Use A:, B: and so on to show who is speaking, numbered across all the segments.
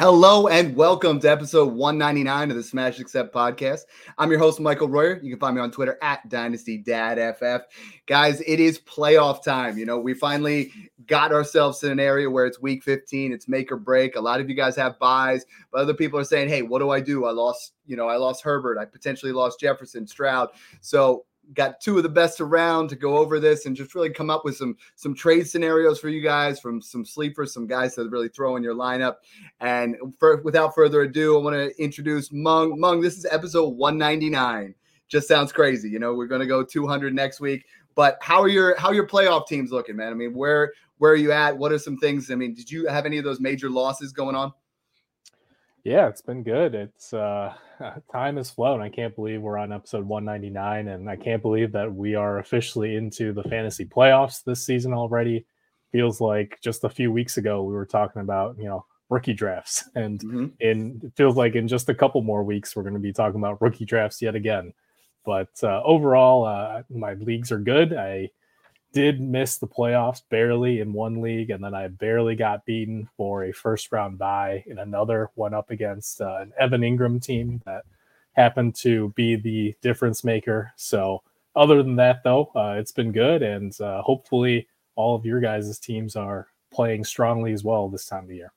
A: Hello and welcome to episode 199 of the Smash Accept podcast. I'm your host, Michael Royer. You can find me on Twitter at Dynasty Dad FF. Guys, it is playoff time. You know, we finally got ourselves in an area where it's week 15, it's make or break. A lot of you guys have buys, but other people are saying, hey, what do I do? I lost, you know, I lost Herbert. I potentially lost Jefferson, Stroud. So got two of the best around to go over this and just really come up with some some trade scenarios for you guys from some sleepers, some guys that really throw in your lineup. And for, without further ado, I want to introduce Meng. Meng, this is episode 199. Just sounds crazy. You know, we're going to go 200 next week. But how are your how are your playoff teams looking, man? I mean, where where are you at? What are some things? I mean, did you have any of those major losses going on?
B: Yeah, it's been good. It's uh time has flown. I can't believe we're on episode 199 and I can't believe that we are officially into the fantasy playoffs this season already. Feels like just a few weeks ago we were talking about, you know, rookie drafts and mm-hmm. in it feels like in just a couple more weeks we're going to be talking about rookie drafts yet again. But uh, overall, uh, my leagues are good. I did miss the playoffs barely in one league, and then I barely got beaten for a first round bye in another one up against uh, an Evan Engram team that happened to be the difference maker. So, other than that, though, uh, it's been good, and uh, hopefully, all of your guys' teams are playing strongly as well this time of year.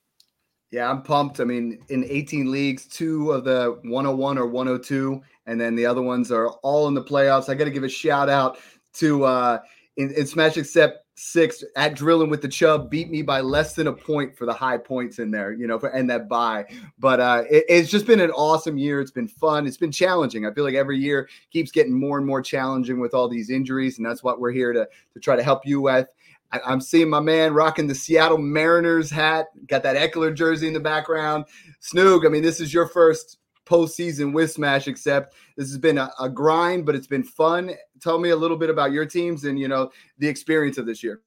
A: Yeah, I'm pumped. I mean, in 18 leagues, two of the 101 or 102, and then the other ones are all in the playoffs. I got to give a shout out to uh, in, in Smash Accept six at drilling with the Chubb beat me by less than a point for the high points in there, you know, for and that buy. But uh, it, it's just been an awesome year. It's been fun. It's been challenging. I feel like every year keeps getting more and more challenging with all these injuries, and that's what we're here to to try to help you with. I, am seeing my man rocking the Seattle Mariners hat, got that Eckler jersey in the background. Snoog, I mean, this is your first postseason with Smash Accept this has been a, a, grind, but it's been fun. Tell me a little bit about your teams and you know the experience of this year.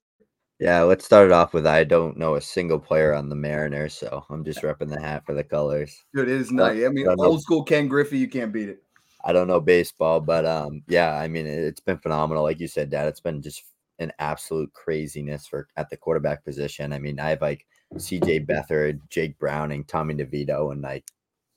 C: Yeah, let's start it off with I don't know a single player on the Mariners, so I'm just repping the hat for the colors.
A: Dude, it is nice. I mean, old school Ken Griffey, you can't beat it.
C: I don't know baseball, but um, yeah, I mean, it's been phenomenal. Like you said, Dad, it's been just an absolute craziness for at the quarterback position. I mean, I have like CJ Beathard, Jake Browning, Tommy DeVito, and like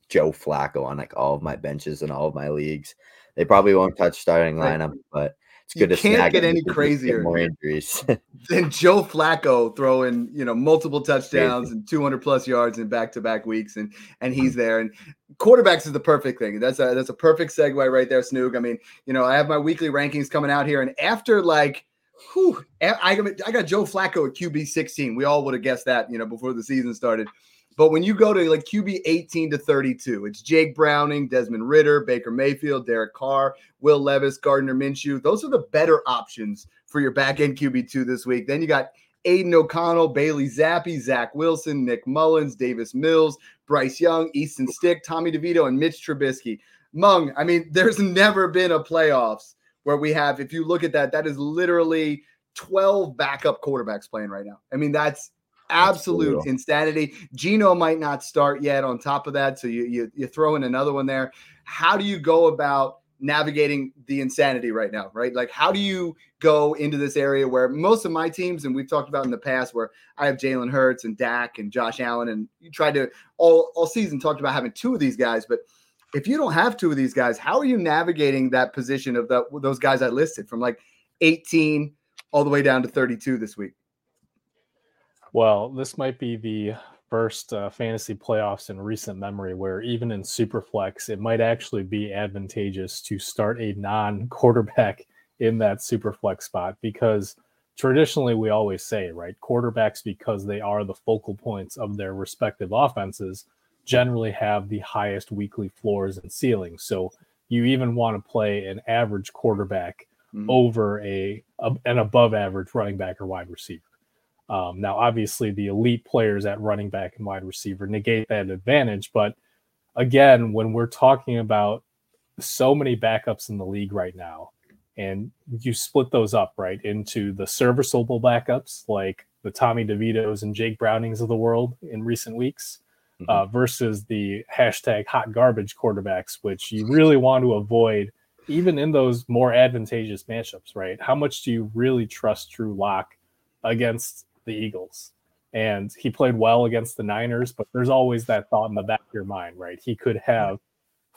C: Joe Flacco on like all of my benches and all of my leagues. They probably won't touch starting lineup, but it's good
A: you
C: to
A: can't get any crazier
C: more injuries
A: than Joe Flacco throwing you know multiple touchdowns and 200 plus yards in back to back weeks, and and mm. he's there. And quarterbacks is the perfect thing. That's a that's a perfect segue right there, Snoog. I mean, you know, I have my weekly rankings coming out here, and after like. Whew, I, I got Joe Flacco at QB 16. We all would have guessed that, you know, before the season started. But when you go to like QB 18 to 32, it's Jake Browning, Desmond Ridder, Baker Mayfield, Derek Carr, Will Levis, Gardner Minshew. Those are the better options for your back end QB2 this week. Then you got Aidan O'Connell, Bailey Zappe, Zach Wilson, Nick Mullens, Davis Mills, Bryce Young, Easton Stick, Tommy DeVito, and Mitch Trubisky. Meng, I mean, there's never been a playoffs where we have, if you look at that, that is literally 12 backup quarterbacks playing right now. I mean, that's absolute insanity. Geno might not start yet on top of that. So you, you, you throw in another one there. How do you go about navigating the insanity right now, right? Like, how do you go into this area where most of my teams, and we've talked about in the past, where I have Jalen Hurts and Dak and Josh Allen, and you tried to all all season talked about having two of these guys, but if you don't have two of these guys, how are you navigating that position of the, those guys I listed from like 18 all the way down to 32 this week?
B: Well, this might be the first uh, fantasy playoffs in recent memory where even in superflex, it might actually be advantageous to start a non-quarterback in that superflex spot because traditionally we always say, right, quarterbacks because they are the focal points of their respective offenses generally have the highest weekly floors and ceilings. So you even want to play an average quarterback mm-hmm. over a, a an above average running back or wide receiver. Um, now, obviously, the elite players at running back and wide receiver negate that advantage. But again, when we're talking about so many backups in the league right now, and you split those up right into the serviceable backups like the Tommy DeVitos and Jake Brownings of the world in recent weeks. Mm-hmm. Uh, versus the hashtag hot garbage quarterbacks, which you really want to avoid even in those more advantageous matchups, right? How much do you really trust Drew Lock against the Eagles? And he played well against the Niners, but there's always that thought in the back of your mind, right? He could have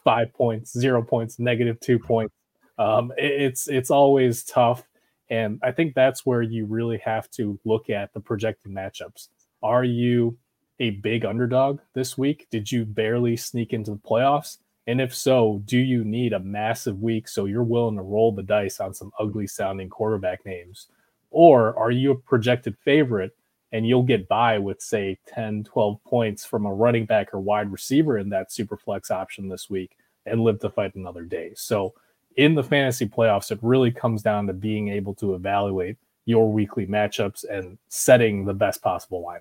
B: five points, zero points, negative two points. Um, it's it's always tough, and I think that's where you really have to look at the projected matchups. Are you a big underdog this week? Did you barely sneak into the playoffs? And if so, do you need a massive week so you're willing to roll the dice on some ugly sounding quarterback names? Or are you a projected favorite and you'll get by with, say, 10, 12 points from a running back or wide receiver in that super flex option this week and live to fight another day? So, in the fantasy playoffs, it really comes down to being able to evaluate your weekly matchups and setting the best possible lineup.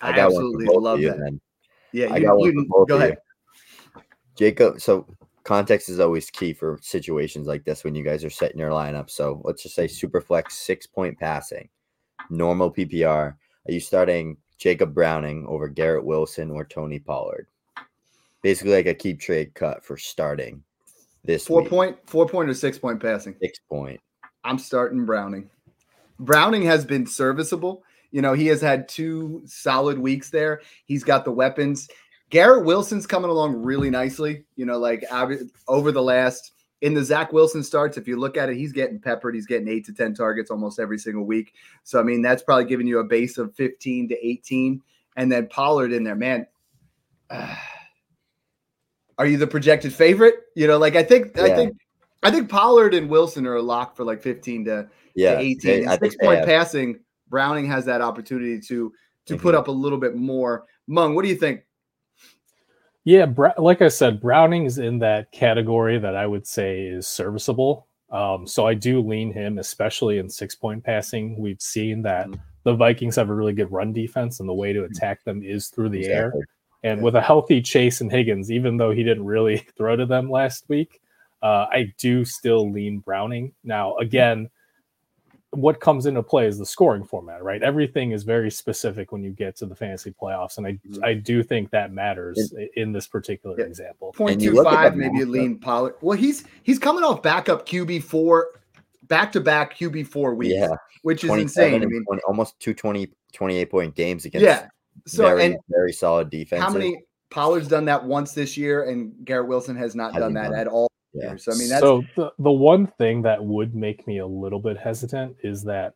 A: I, I absolutely love that. Then. Yeah,
C: I got you, one go ahead. Jacob, so context is always key for situations like this when you guys are setting your lineup. So let's just say super flex six point passing, normal PPR. Are you starting Jacob Browning over Garrett Wilson or Tony Pollard? Basically, like a keep trade cut for starting this
A: four
C: week.
A: point, four point or six point passing.
C: Six point.
A: I'm starting Browning. Browning has been serviceable. You know, he has had two solid weeks there. He's got the weapons. Garrett Wilson's coming along really nicely. You know, like over the last in the Zach Wilson starts, if you look at it, he's getting peppered. He's getting eight to 10 targets almost every single week. So, I mean, that's probably giving you a base of 15 to 18. And then Pollard in there, man. Uh, are you the projected favorite? You know, like I think, yeah. I think, I think Pollard and Wilson are a lock for like 15 to,
C: yeah,
A: to 18. They, six point passing, Browning has that opportunity to to mm-hmm. put up a little bit more. Meng, what do you think?
B: Yeah, like I said, Browning's in that category that I would say is serviceable. Um, so I do lean him, especially in six point passing. We've seen that mm-hmm. the Vikings have a really good run defense, and the way to mm-hmm. attack them is through the exactly. air. And yeah. with a healthy Chase and Higgins, even though he didn't really throw to them last week, uh, I do still lean Browning. Now, again, what comes into play is the scoring format, right? Everything is very specific when you get to the fantasy playoffs, and I mm-hmm. I do think that matters in this particular yeah. example.
A: Point two five, maybe lean Pollard. Well, he's he's coming off backup QB four, back to back QB four weeks, yeah, which is insane. I mean,
C: 20, almost two 20, 28 point games against
A: yeah,
C: so very, and very solid defense.
A: How many Pollard's done that once this year, and Garrett Wilson has not done that done. at all
B: yeah. So I mean, that's... so the the one thing that would make me a little bit hesitant is that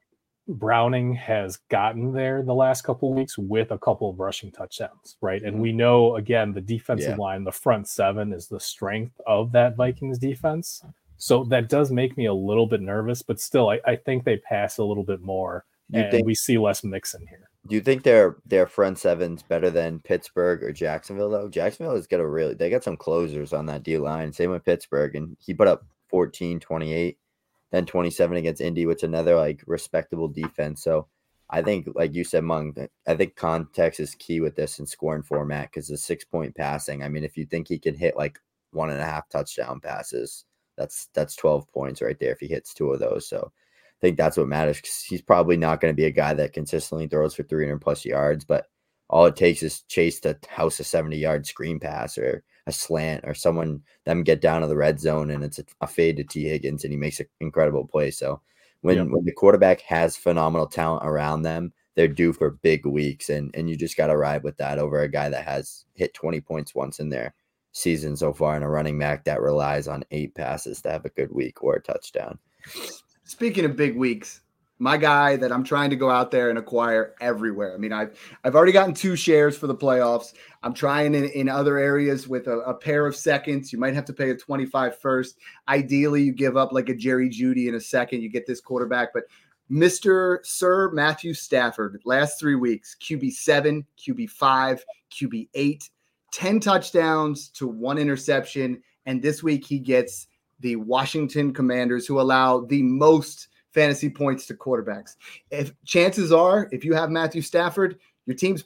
B: Browning has gotten there the last couple of weeks with a couple of rushing touchdowns, right? And mm-hmm. we know again the defensive yeah. line, the front seven is the strength of that Vikings defense. So that does make me a little bit nervous, but still, I, I think they pass a little bit more, you and think, we see less mixing here.
C: Do you think their their front seven's better than Pittsburgh or Jacksonville though? Jacksonville has got a really they got some closers on that D line. Same with Pittsburgh, and he put up 14, 28, then 27 against Indy, which another like respectable defense. So I think, like you said, Meng, I think context is key with this in scoring format because the six point passing. I mean, if you think he can hit like one and a half touchdown passes, that's that's 12 points right there if he hits two of those. So think that's what matters because he's probably not going to be a guy that consistently throws for 300 plus yards, but all it takes is chase to house a 70 yard screen pass or a slant or someone them get down to the red zone and it's a, a fade to Tee Higgins and he makes an incredible play. So when, yep. when the quarterback has phenomenal talent around them, they're due for big weeks and and you just got to ride with that over a guy that has hit 20 points once in their season so far and a running back that relies on eight passes to have a good week or a touchdown.
A: Speaking of big weeks, my guy that I'm trying to go out there and acquire everywhere. I mean, I've I've already gotten two shares for the playoffs. I'm trying in, in other areas with a, a, pair of seconds. You might have to pay a 25 first. Ideally, you give up like a Jerry Jeudy in a second. You get this quarterback, but Mr. Sir Matthew Stafford, last three weeks, QB seven, QB five, QB eight, 10 touchdowns to one interception. And this week he gets the Washington Commanders, who allow the most fantasy points to quarterbacks. If chances are, if you have Matthew Stafford, your team's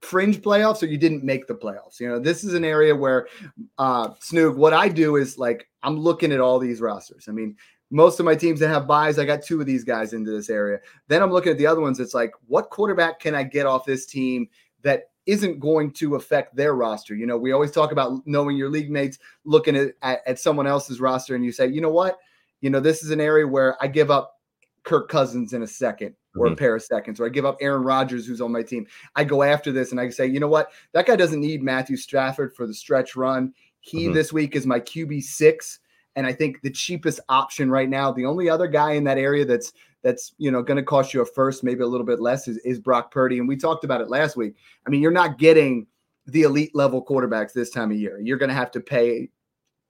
A: fringe playoffs or you didn't make the playoffs. You know, this is an area where uh Snoog, what I do is like I'm looking at all these rosters. I mean, most of my teams that have buys, I got two of these guys into this area. Then I'm looking at the other ones. It's like, what quarterback can I get off this team that isn't going to affect their roster? You know, we always talk about knowing your league mates, looking at, at, at someone else's roster, and you say, you know what? You know, this is an area where I give up Kirk Cousins in a second or mm-hmm. a pair of seconds, or I give up Aaron Rodgers, who's on my team. I go after this and I say, you know what? That guy doesn't need Matthew Stafford for the stretch run. He mm-hmm. this week is my QB six, and I think the cheapest option right now. The only other guy in that area that's that's you know going to cost you a first, maybe a little bit less, is, is Brock Purdy. And we talked about it last week. I mean, you're not getting the elite level quarterbacks this time of year. You're going to have to pay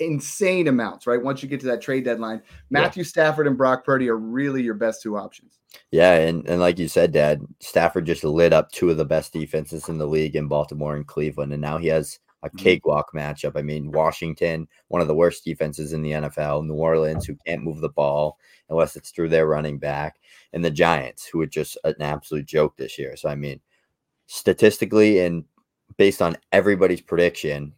A: insane amounts, right? Once you get to that trade deadline, Matthew yeah. Stafford and Brock Purdy are really your best two options.
C: Yeah, and, and like you said, Dad, Stafford just lit up two of the best defenses in the league in Baltimore and Cleveland, and now he has a mm-hmm. cakewalk matchup. I mean, Washington, one of the worst defenses in the NFL, New Orleans, who can't move the ball unless it's through their running back, and the Giants, who are just an absolute joke this year. So, I mean, statistically and based on everybody's prediction,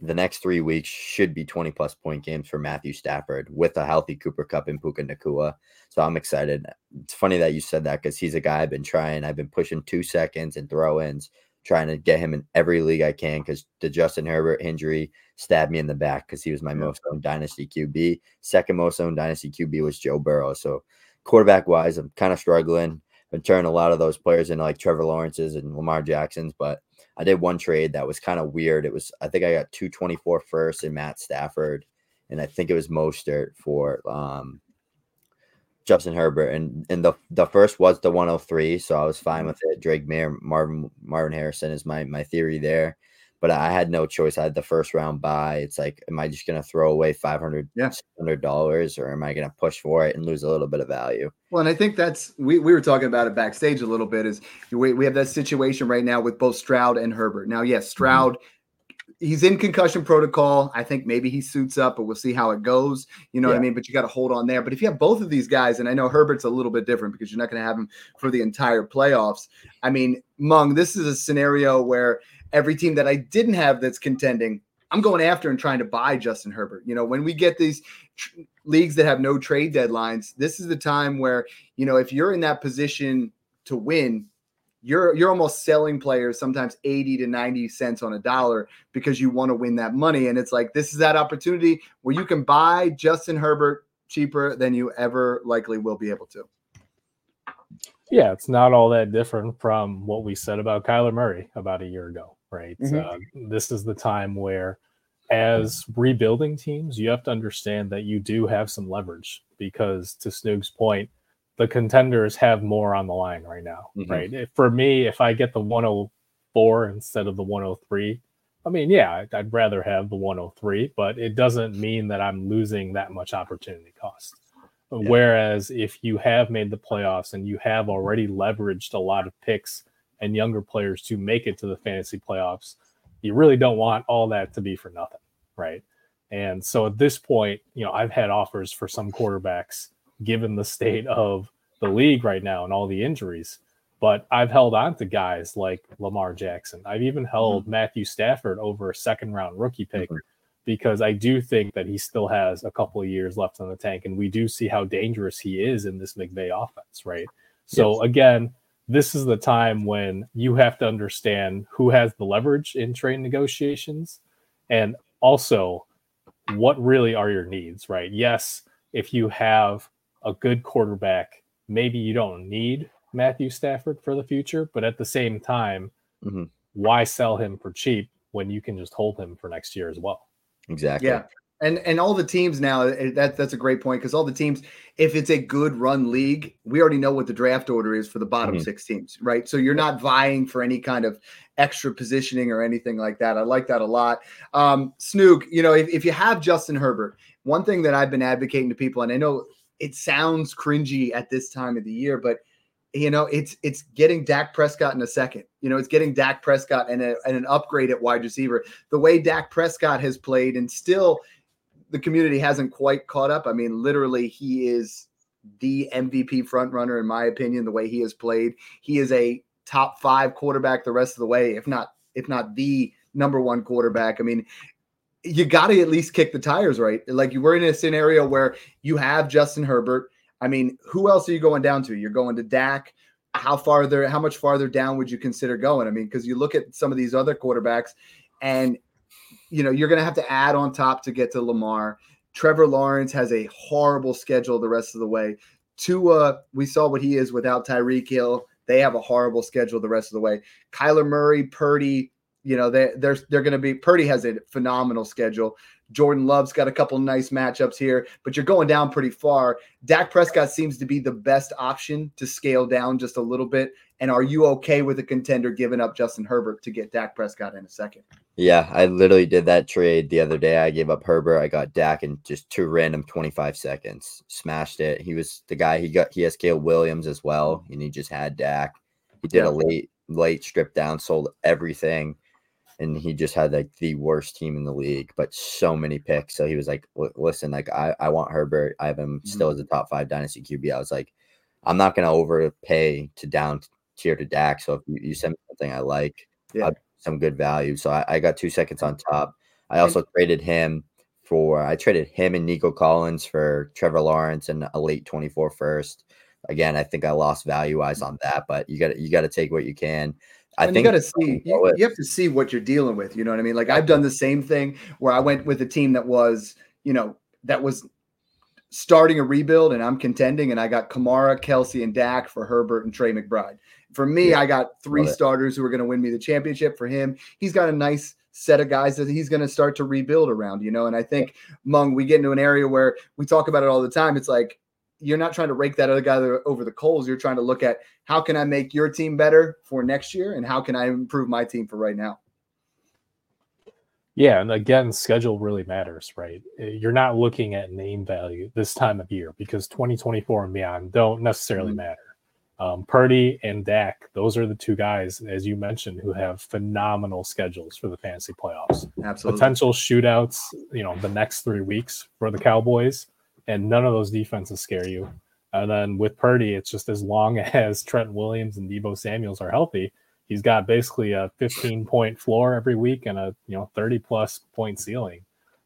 C: the next three weeks should be 20 plus point games for Matthew Stafford with a healthy Cooper Kupp and Puka Nacua. So I'm excited. It's funny that you said that because he's a guy I've been trying. I've been pushing two seconds and throw ins, trying to get him in every league I can because the Justin Herbert injury stabbed me in the back because he was my most owned dynasty QB. Second most owned dynasty QB was Joe Burrow. So quarterback wise, I'm kind of struggling. I've been turning a lot of those players into like Trevor Lawrence's and Lamar Jackson's, but I did one trade that was kind of weird. It was I think I got 224 first and Matt Stafford, and I think it was Mostert for um, Justin Herbert. And and the the first was the 103, so I was fine
A: mm-hmm.
C: with it. Drake Maye, Marvin Marvin Harrison is my my theory there but I had no choice. I had the first round buy. It's like, am I just going to throw away 500
A: yeah.
C: dollars or am I going to push for it and lose a little bit of value?
A: Well, and I think that's, we, we were talking about it backstage a little bit is we, we have that situation right now with both Stroud and Herbert. Now, yes, mm-hmm. Stroud, mm-hmm. He's in concussion protocol. I think maybe he suits up, but we'll see how it goes. You know yeah. what I mean? But you got to hold on there. But if you have both of these guys, and I know Herbert's a little bit different because you're not going to have him for the entire playoffs. I mean, Mung, this is a scenario where every team that I didn't have that's contending, I'm going after and trying to buy Justin Herbert. You know, when we get these tr- leagues that have no trade deadlines, this is the time where, you know, if you're in that position to win, you're you're almost selling players sometimes 80 to 90 cents on a dollar because you want to win that money and it's like this is that opportunity where you can buy Justin Herbert cheaper than you ever likely will be able to.
B: Yeah, it's not all that different from what we said about Kyler Murray about a year ago right? Mm-hmm. Uh, this is the time where, as rebuilding teams, you have to understand that you do have some leverage because, to Snoog's point, the contenders have more on the line right now, mm-hmm. right? If, for me, if I get the 104 instead of the 103, I mean, yeah, I'd rather have the 103, but it doesn't mean that I'm losing that much opportunity cost. Yeah. Whereas if you have made the playoffs and you have already leveraged a lot of picks and younger players to make it to the fantasy playoffs, you really don't want all that to be for nothing, right? And so at this point, you know, I've had offers for some quarterbacks given the state of the league right now and all the injuries, but I've held on to guys like Lamar Jackson. I've even held mm-hmm. Matthew Stafford over a second round rookie pick mm-hmm. because I do think that he still has a couple of years left on the tank and we do see how dangerous he is in this McVay offense, right? So yes. again, this is the time when you have to understand who has the leverage in trade negotiations and also what really are your needs, right? Yes, if you have a good quarterback, maybe you don't need Matthew Stafford for the future, but at the same time, mm-hmm. why sell him for cheap when you can just hold him for next year as well?
C: Exactly.
A: Yeah. And and all the teams now that that's a great point because all the teams, if it's a good run league, we already know what the draft order is for the bottom mm-hmm. six teams, right? So you're not vying for any kind of extra positioning or anything like that. I like that a lot. Um, Snoog, you know, if, if you have Justin Herbert, one thing that I've been advocating to people, and I know it sounds cringy at this time of the year, but you know, it's it's getting Dak Prescott in a second. You know, it's getting Dak Prescott and, a, and an upgrade at wide receiver. The way Dak Prescott has played, and still the community hasn't quite caught up. I mean, literally, he is the MVP front runner in my opinion. The way he has played, he is a top five quarterback the rest of the way, if not if not the number one quarterback. I mean, you got to at least kick the tires, right? Like you were in a scenario where you have Justin Herbert. I mean, who else are you going down to? You're going to Dak. How farther? How much farther down would you consider going? I mean, because you look at some of these other quarterbacks, and you know you're going to have to add on top to get to Lamar. Trevor Lawrence has a horrible schedule the rest of the way. Tua, we saw what he is without Tyreek Hill. They have a horrible schedule the rest of the way. Kyler Murray, Purdy, you know, they they're they're going to be Purdy has a phenomenal schedule. Jordan Love's got a couple nice matchups here, but you're going down pretty far. Dak Prescott seems to be the best option to scale down just a little bit. And are you okay with a contender giving up Justin Herbert to get Dak Prescott in a second?
C: Yeah, I literally did that trade the other day. I gave up Herbert. I got Dak in just two random 25 seconds. Smashed it. He was the guy. He got he has Caleb Williams as well, and he just had Dak. He did yeah. a late late strip down, sold everything and he just had like the worst team in the league, but so many picks. So he was like, listen, like I, I want Herbert. I have him mm-hmm. still as a top five dynasty QB. I was like, I'm not going to overpay to down tier to Dak. So if you, you send me something I like, yeah. some good value. So I, I, got two seconds on top. I also and- traded him for, I traded him and Nico Collins for Trevor Lawrence and a late 24 first. Again, I think I lost value wise on that, but you got you got to take what you can.
A: I and think you got to see you, you, have to see what you're dealing with. You know what I mean? Like I've done the same thing where I went with a team that was, you know, that was starting a rebuild and I'm contending and I got Kamara, Kelce, and Dak for Herbert and Trey McBride. For me, yeah. I got three starters who are going to win me the championship. For him, he's got a nice set of guys that he's going to start to rebuild around, you know. And I think Meng, we get into an area where we talk about it all the time. It's like you're not trying to rake that other guy over the coals. You're trying to look at how can I make your team better for next year and how can I improve my team for right now.
B: Yeah, and again, schedule really matters, right? Eh, you're not looking at name value this time of year because 2024 and beyond don't necessarily mm-hmm. matter. Um, Purdy and Dak, those are the two guys, as you mentioned, who have phenomenal schedules for the fantasy playoffs.
A: Absolutely.
B: Potential shootouts, you know, the next three weeks for the Cowboys and none of those defenses scare you. And then with Purdy, it's just as long as Trent Williams and Deebo Samuels are healthy, he's got basically a 15 point floor every week and a you know 30 plus point ceiling.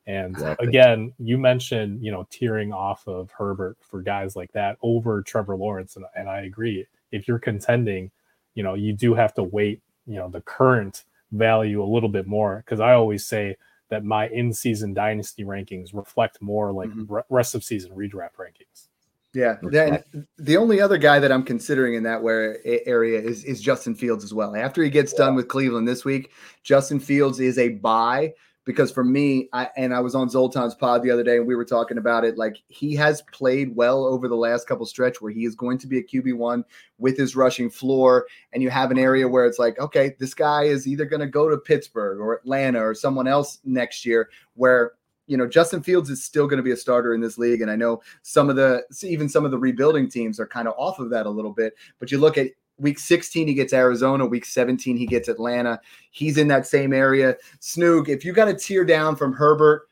B: And exactly. again, you mentioned you know tearing off of Herbert for guys like that over Trevor Lawrence, and, and I agree. If you're contending, you know you do have to wait you know the current value a little bit more because I always say that my in-season dynasty rankings reflect more like mm-hmm. rest of season redraft rankings.
A: Yeah, then the only other guy that I'm considering in that where area is is Justin Fields as well. After he gets yeah. done with Cleveland this week, Justin Fields is a buy because for me, I and I was on Zoltan's pod the other day and we were talking about it. Like he has played well over the last couple stretch where he is going to be a QB one with his rushing floor, and you have an area where it's like, okay, this guy is either going to go to Pittsburgh or Atlanta or someone else next year. Where you know Justin Fields is still going to be a starter in this league, and I know some of the even some of the rebuilding teams are kind of off of that a little bit. But you look at Week 16, he gets Arizona. Week 17, he gets Atlanta. He's in that same area. Snoog, if you got to tear down from Herbert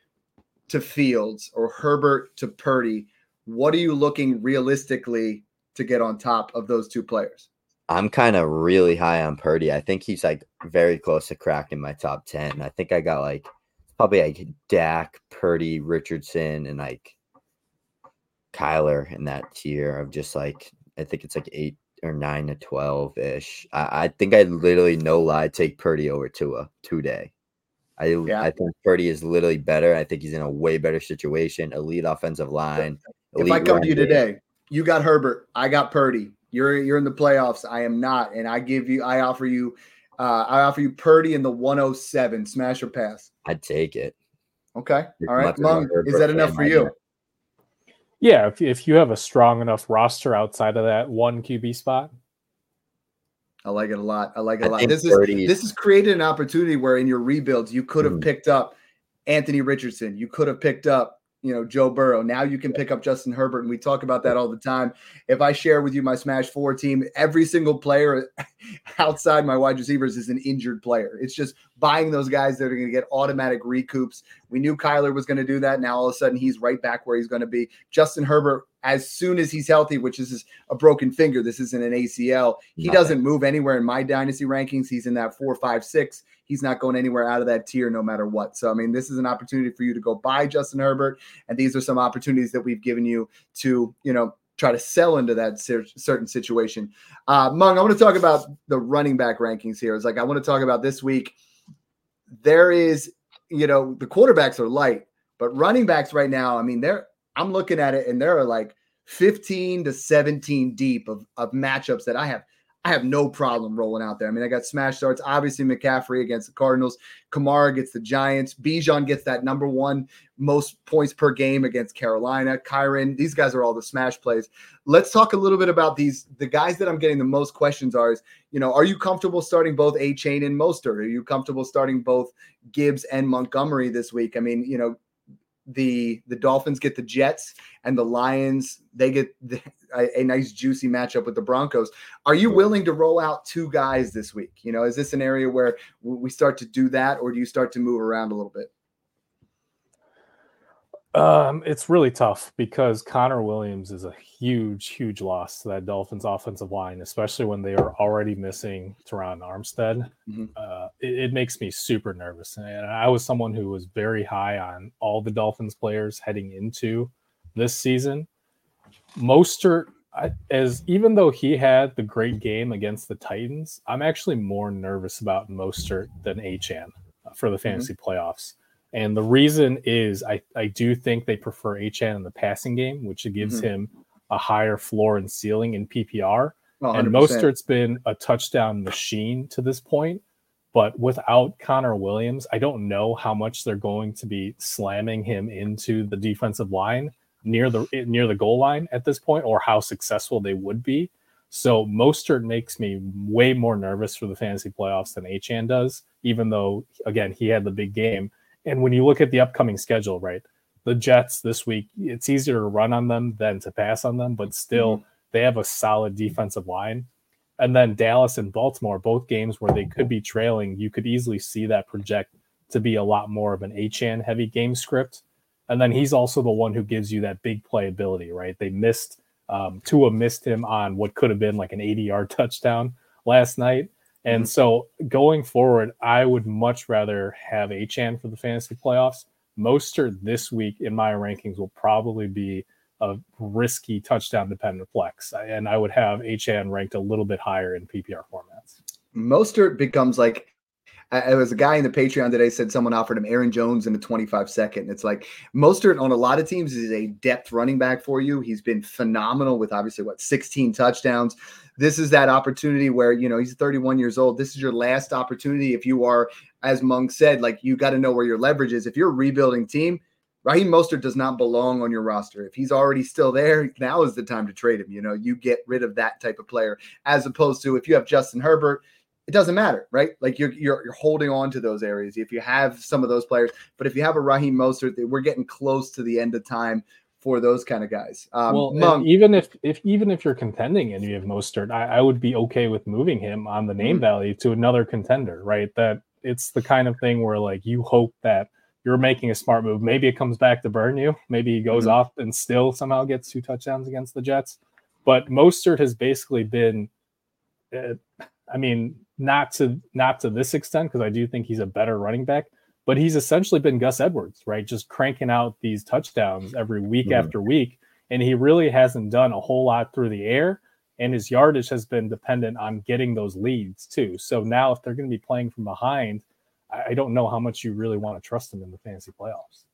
A: to Fields or Herbert to Purdy, what are you looking realistically to get on top of those two players?
C: I'm kind of really high on Purdy. I think he's like very close to cracking my top 10. I think I got like probably like Dak, Purdy, Richardson, and like Kyler in that tier of just like, I think it's like eight or nine to twelve ish. I, I think I literally no lie take Purdy over Tua today. I yeah. I think Purdy is literally better. I think he's in a way better situation. Elite offensive line.
A: Elite if I come to you today, you got Herbert. I got Purdy. You're you're in the playoffs. I am not, and I give you. I offer you. Uh, I offer you Purdy in the 107. Smash or pass.
C: I'd take it.
A: Okay. All right. Mom, is that enough for you?
B: Yeah, if if you have a strong enough roster outside of that one QB spot.
A: I like it a lot. I like it a lot. This is this has created an opportunity where in your rebuilds you could have mm-hmm. picked up Anthony Richardson. You could have picked up you know Joe Burrow. Now you can pick up Justin Herbert, and we talk about that all the time. If I share with you my Smash Four team, every single player outside my wide receivers is an injured player. It's just buying those guys that are going to get automatic recoups. We knew Kyler was going to do that. Now all of a sudden he's right back where he's going to be. Justin Herbert as soon as he's healthy, which is a broken finger, this isn't an ACL. He doesn't move anywhere in my dynasty rankings. He's in that four, five, six. He's not going anywhere out of that tier no matter what. So, I mean, this is an opportunity for you to go buy Justin Herbert. And these are some opportunities that we've given you to, you know, try to sell into that certain situation. Uh, Meng, I want to talk about the running back rankings here. It's like I want to talk about this week. There is, you know, the quarterbacks are light, but running backs right now, I mean, they're I'm looking at it and there are like 15 to 17 deep of, of matchups that I have I have no problem rolling out there. I mean, I got smash starts. Obviously, McCaffrey against the Cardinals. Kamara gets the Giants. Bijan gets that number one most points per game against Carolina. Kyren, these guys are all the smash plays. Let's talk a little bit about these. The guys that I'm getting the most questions are is, you know, are you comfortable starting both Achane and Mostert? Are you comfortable starting both Gibbs and Montgomery this week? I mean, you know, the the Dolphins get the Jets and the Lions they get the, a, a, nice juicy matchup with the Broncos. Are you willing to roll out two guys this week? You know, is this an area where we start to do that, or do you start to move around a little bit?
B: Um, it's really tough because Connor Williams is a huge, huge loss to that Dolphins offensive line, especially when they are already missing Terron Armstead. Mm-hmm. Uh, it, it, makes me super nervous. And I was someone who was very high on all the Dolphins players heading into this season. Mostert, I, as even though he had the great game against the Titans, I'm actually more nervous about Mostert than Achane for the mm-hmm. fantasy mm-hmm. playoffs. And the reason is I, I do think they prefer Achane in the passing game, which gives mm-hmm. him a higher floor and ceiling in PPR. Oh, and Mostert's been a touchdown machine to this point. But without Connor Williams, I don't know how much they're going to be slamming him into the defensive line near the near the goal line at this point, or how successful they would be. So Mostert makes me way more nervous for the fantasy playoffs than Achane does, even though again he had the big game. And when you look at the upcoming schedule, right, the Jets this week, it's easier to run on them than to pass on them, but still mm-hmm. they have a solid defensive line. And then Dallas and Baltimore, both games where they could be trailing, you could easily see that project to be a lot more of an Achane heavy game script. And then he's also the one who gives you that big playability, right? They missed um, Tua missed him on what could have been like an 80 yard touchdown last night. And so going forward, I would much rather have Achane for the fantasy playoffs. Mostert this week in my rankings will probably be a risky touchdown dependent flex. And I would have Achane ranked a little bit higher in PPR formats.
A: Mostert becomes like I, was a guy in the Patreon today said someone offered him Aaron Jones in a 25 second. It's like Mostert on a lot of teams is a depth running back for you. He's been phenomenal with obviously what 16 touchdowns. This is that opportunity where you know he's 31 years old. This is your last opportunity if you are, as Monk said, like you got to know where your leverage is. If you're a rebuilding team, Raheem Mostert does not belong on your roster. If he's already still there, now is the time to trade him. You know, you get rid of that type of player as opposed to if you have Justin Herbert, it doesn't matter, right? Like you're you're you're holding on to those areas if you have some of those players. But if you have a Raheem Mostert, we're getting close to the end of time for those kind of guys.
B: Um, well, Monk, even if if even if you're contending and you have Mostert, I, I would be okay with moving him on the name mm-hmm. value to another contender, right? That it's the kind of thing where like you hope that you're making a smart move. Maybe it comes back to burn you. Maybe he goes mm-hmm. off and still somehow gets two touchdowns against the Jets. But Mostert has basically been, uh, I mean, not to not to this extent because I do think he's a better running back, but he's essentially been Gus Edwards, right? Just cranking out these touchdowns every week mm-hmm. after week, and he really hasn't done a whole lot through the air. And his yardage has been dependent on getting those leads too. So now, if they're going to be playing from behind, I don't know how much you really want to trust him in the fantasy playoffs.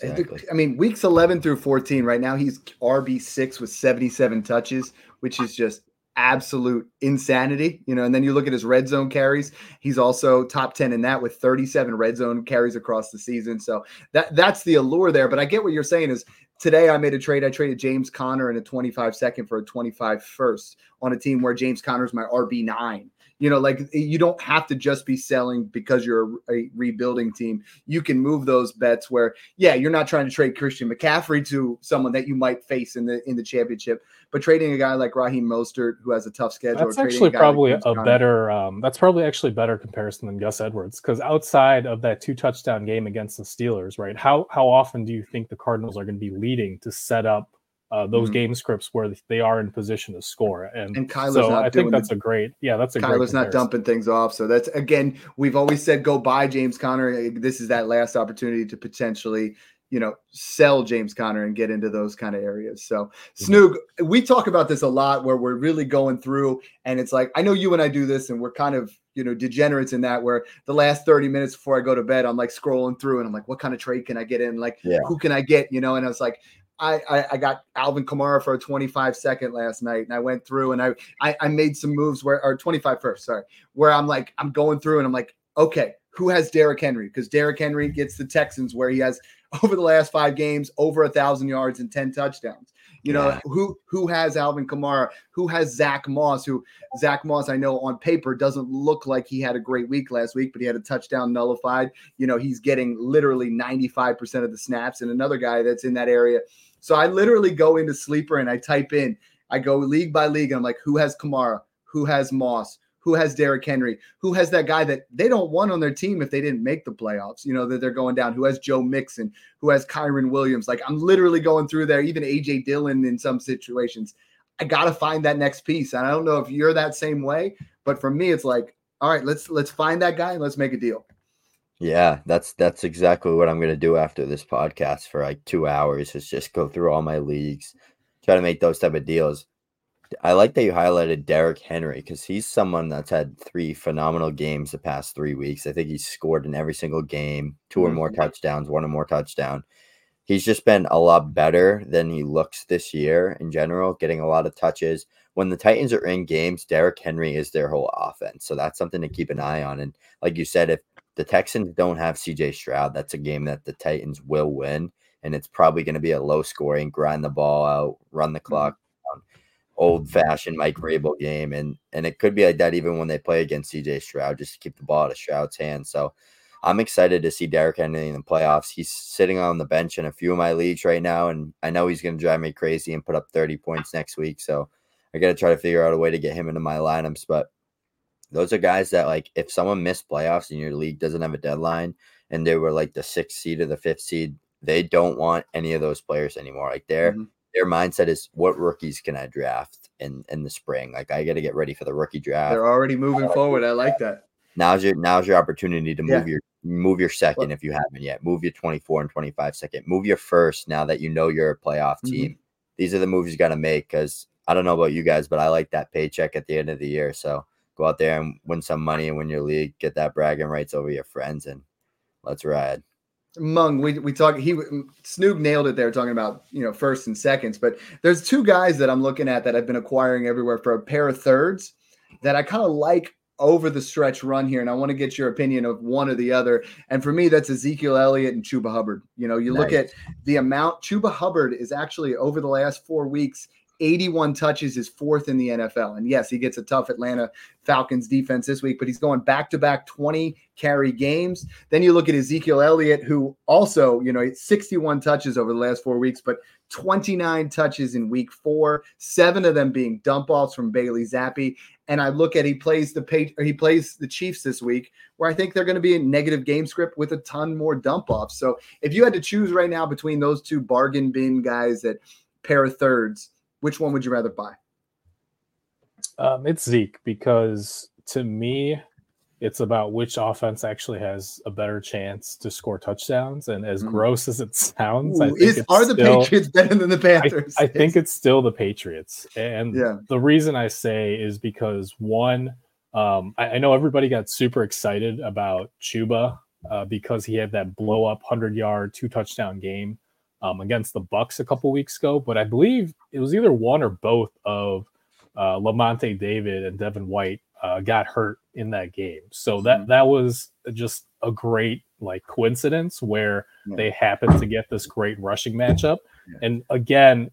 A: Exactly. I mean, weeks 11 through 14, right now he's RB6 with 77 touches, which is just absolute insanity, you know. And then you look at his red zone carries; he's also top ten in that with 37 red zone carries across the season. So that that's the allure there. But I get what you're saying is today I made a trade. I traded James Conner in a 25 second for a 25 first on a team where James Conner's my RB nine. You know, like you don't have to just be selling because you're a, a, rebuilding team. You can move those bets where, yeah, you're not trying to trade Christian McCaffrey to someone that you might face in the in the championship, but trading a guy like Raheem Mostert who has a tough schedule.
B: That's actually probably like a better. Um, that's probably actually better comparison than Gus Edwards because outside of that two touchdown game against the Steelers, right? How how often do you think the Cardinals are going to be leading to set up uh, those
A: Mhm.
B: game scripts where they are in position to score. And,
A: And Kyler's
B: so
A: not
B: I think
A: the-
B: that's a great, yeah, that's a great.
A: Kyler's not dumping things off. So that's again, we've always said go buy James Conner. This is that last opportunity to potentially, you know, sell James Conner and get into those kind of areas. So Snoog, we talk about this a lot where we're really going through and it's like I know you and I do this and we're kind of you know degenerates in that where the last 30 minutes before I go to bed, I'm like scrolling through and I'm like, what kind of trade can I get in? Like
C: Yeah.
A: who can I get? You know, and I was like, I, I, I got Alvin Kamara for a 25 second last night, and I went through and I, I I made some moves where or 25 first, sorry, where I'm like I'm going through and I'm like, okay, who has Derrick Henry? Because Derrick Henry gets the Texans where he has over the last five games over a thousand yards and 10 touchdowns. You know
C: Yeah.
A: who who has Alvin Kamara? Who has Zach Moss? Who Zach Moss? I know on paper doesn't look like he had a great week last week, but he had a touchdown nullified. You know he's getting literally 95 percent of the snaps, and another guy that's in that area. So I literally go into sleeper and I type in. I go league by league, and I'm like, who has Kamara? Who has Moss? Who has Derrick Henry? Who has that guy that they don't want on their team if they didn't make the playoffs? You know that they're going down. Who has Joe Mixon? Who has Kyren Williams? Like I'm literally going through there. Even AJ Dillon in some situations. I gotta find that next piece. And I don't know if you're that same way, but for me, it's like, all right, let's let's find that guy and let's make a deal.
C: Yeah, that's that's exactly what I'm gonna do after this podcast for like two hours. Is just go through all my leagues, try to make those type of deals. I like that you highlighted Derrick Henry because he's someone that's had three phenomenal games the past three weeks. I think he's scored in every single game, 2 or more
A: Mhm.
C: touchdowns, one or more touchdown. He's just been a lot better than he looks this year in general, getting a lot of touches. When the Titans are in games, Derrick Henry is their whole offense. So that's something to keep an eye on. And like you said, if the Texans don't have CJ Stroud, that's a game that the Titans will win. And it's probably going to be a low scoring, grind the ball out, run the mm-hmm. clock down, old fashioned Mike Vrabel game. And and it could be like that even when they play against CJ Stroud, just to keep the ball out of Stroud's hands. So I'm excited to see Derrick Henry in the playoffs. He's sitting on the bench in a few of my leagues right now, and I know he's going to drive me crazy and put up 30 points next week. So I got to try to figure out a way to get him into my lineups. But those are guys that, like, if someone missed playoffs and your league doesn't have a deadline and they were like the sixth seed or the fifth seed, they don't want any of those players anymore. Like, their
A: Mhm.
C: their mindset is, what rookies can I draft in in the spring? Like, I got to get ready for the rookie draft
A: They're already moving forward. I like that.
C: now's your now's your opportunity to
A: Yeah.
C: move your move your second if you haven't yet. Move your 24 and 25 second. Move your first now that you know you're a playoff
A: Mhm.
C: team. These are the moves you got to make because I don't know about you guys, but I like that paycheck at the end of the year. So go out there and win some money and win your league. Get that bragging rights over your friends and let's ride.
A: Meng, we we talk. He Snoog nailed it there, talking about you know first and seconds. But there's two guys that I'm looking at that I've been acquiring everywhere for a pair of thirds that I kind of like over the stretch run here, and I want to get your opinion of one or the other. And for me, that's Ezekiel Elliott and Chuba Hubbard. You know, you look at the amount Chuba Hubbard is actually over the last four weeks. 81 touches is fourth in the NFL. And yes, he gets a tough Atlanta Falcons defense this week, but he's going back to back 20 carry games. Then you look at Ezekiel Elliott, who also, you know, 61 touches over the last four weeks, but 29 touches in week four, seven of them being dump offs from Bailey Zappe. And I look at he plays the he plays the Chiefs this week, where I think they're going to be a negative game script with a ton more dump offs. So if you had to choose right now between those two bargain bin guys that pair of thirds, which one would you rather buy?
B: Um, it's Zeke because to me, it's about which offense actually has a better chance to score touchdowns. And as
A: Mm.
B: gross as it sounds, I think
A: is,
B: it's
A: are the
B: still-
A: Patriots better than the
B: I,
A: Panthers?
B: I think it's still the Patriots. And
A: Yeah.
B: the reason I say is because one, um, I, I know everybody got super excited about Chuba uh, because he had that blow up hundred yard, two touchdown game um, against the Bucs a couple weeks ago. But I believe it was either one or both of uh, Lavonte David and Devin White uh, got hurt in that game. So that
A: Mhm.
B: that was just a great like coincidence where
A: Yeah.
B: they happened to get this great rushing matchup.
A: Yeah.
B: And again,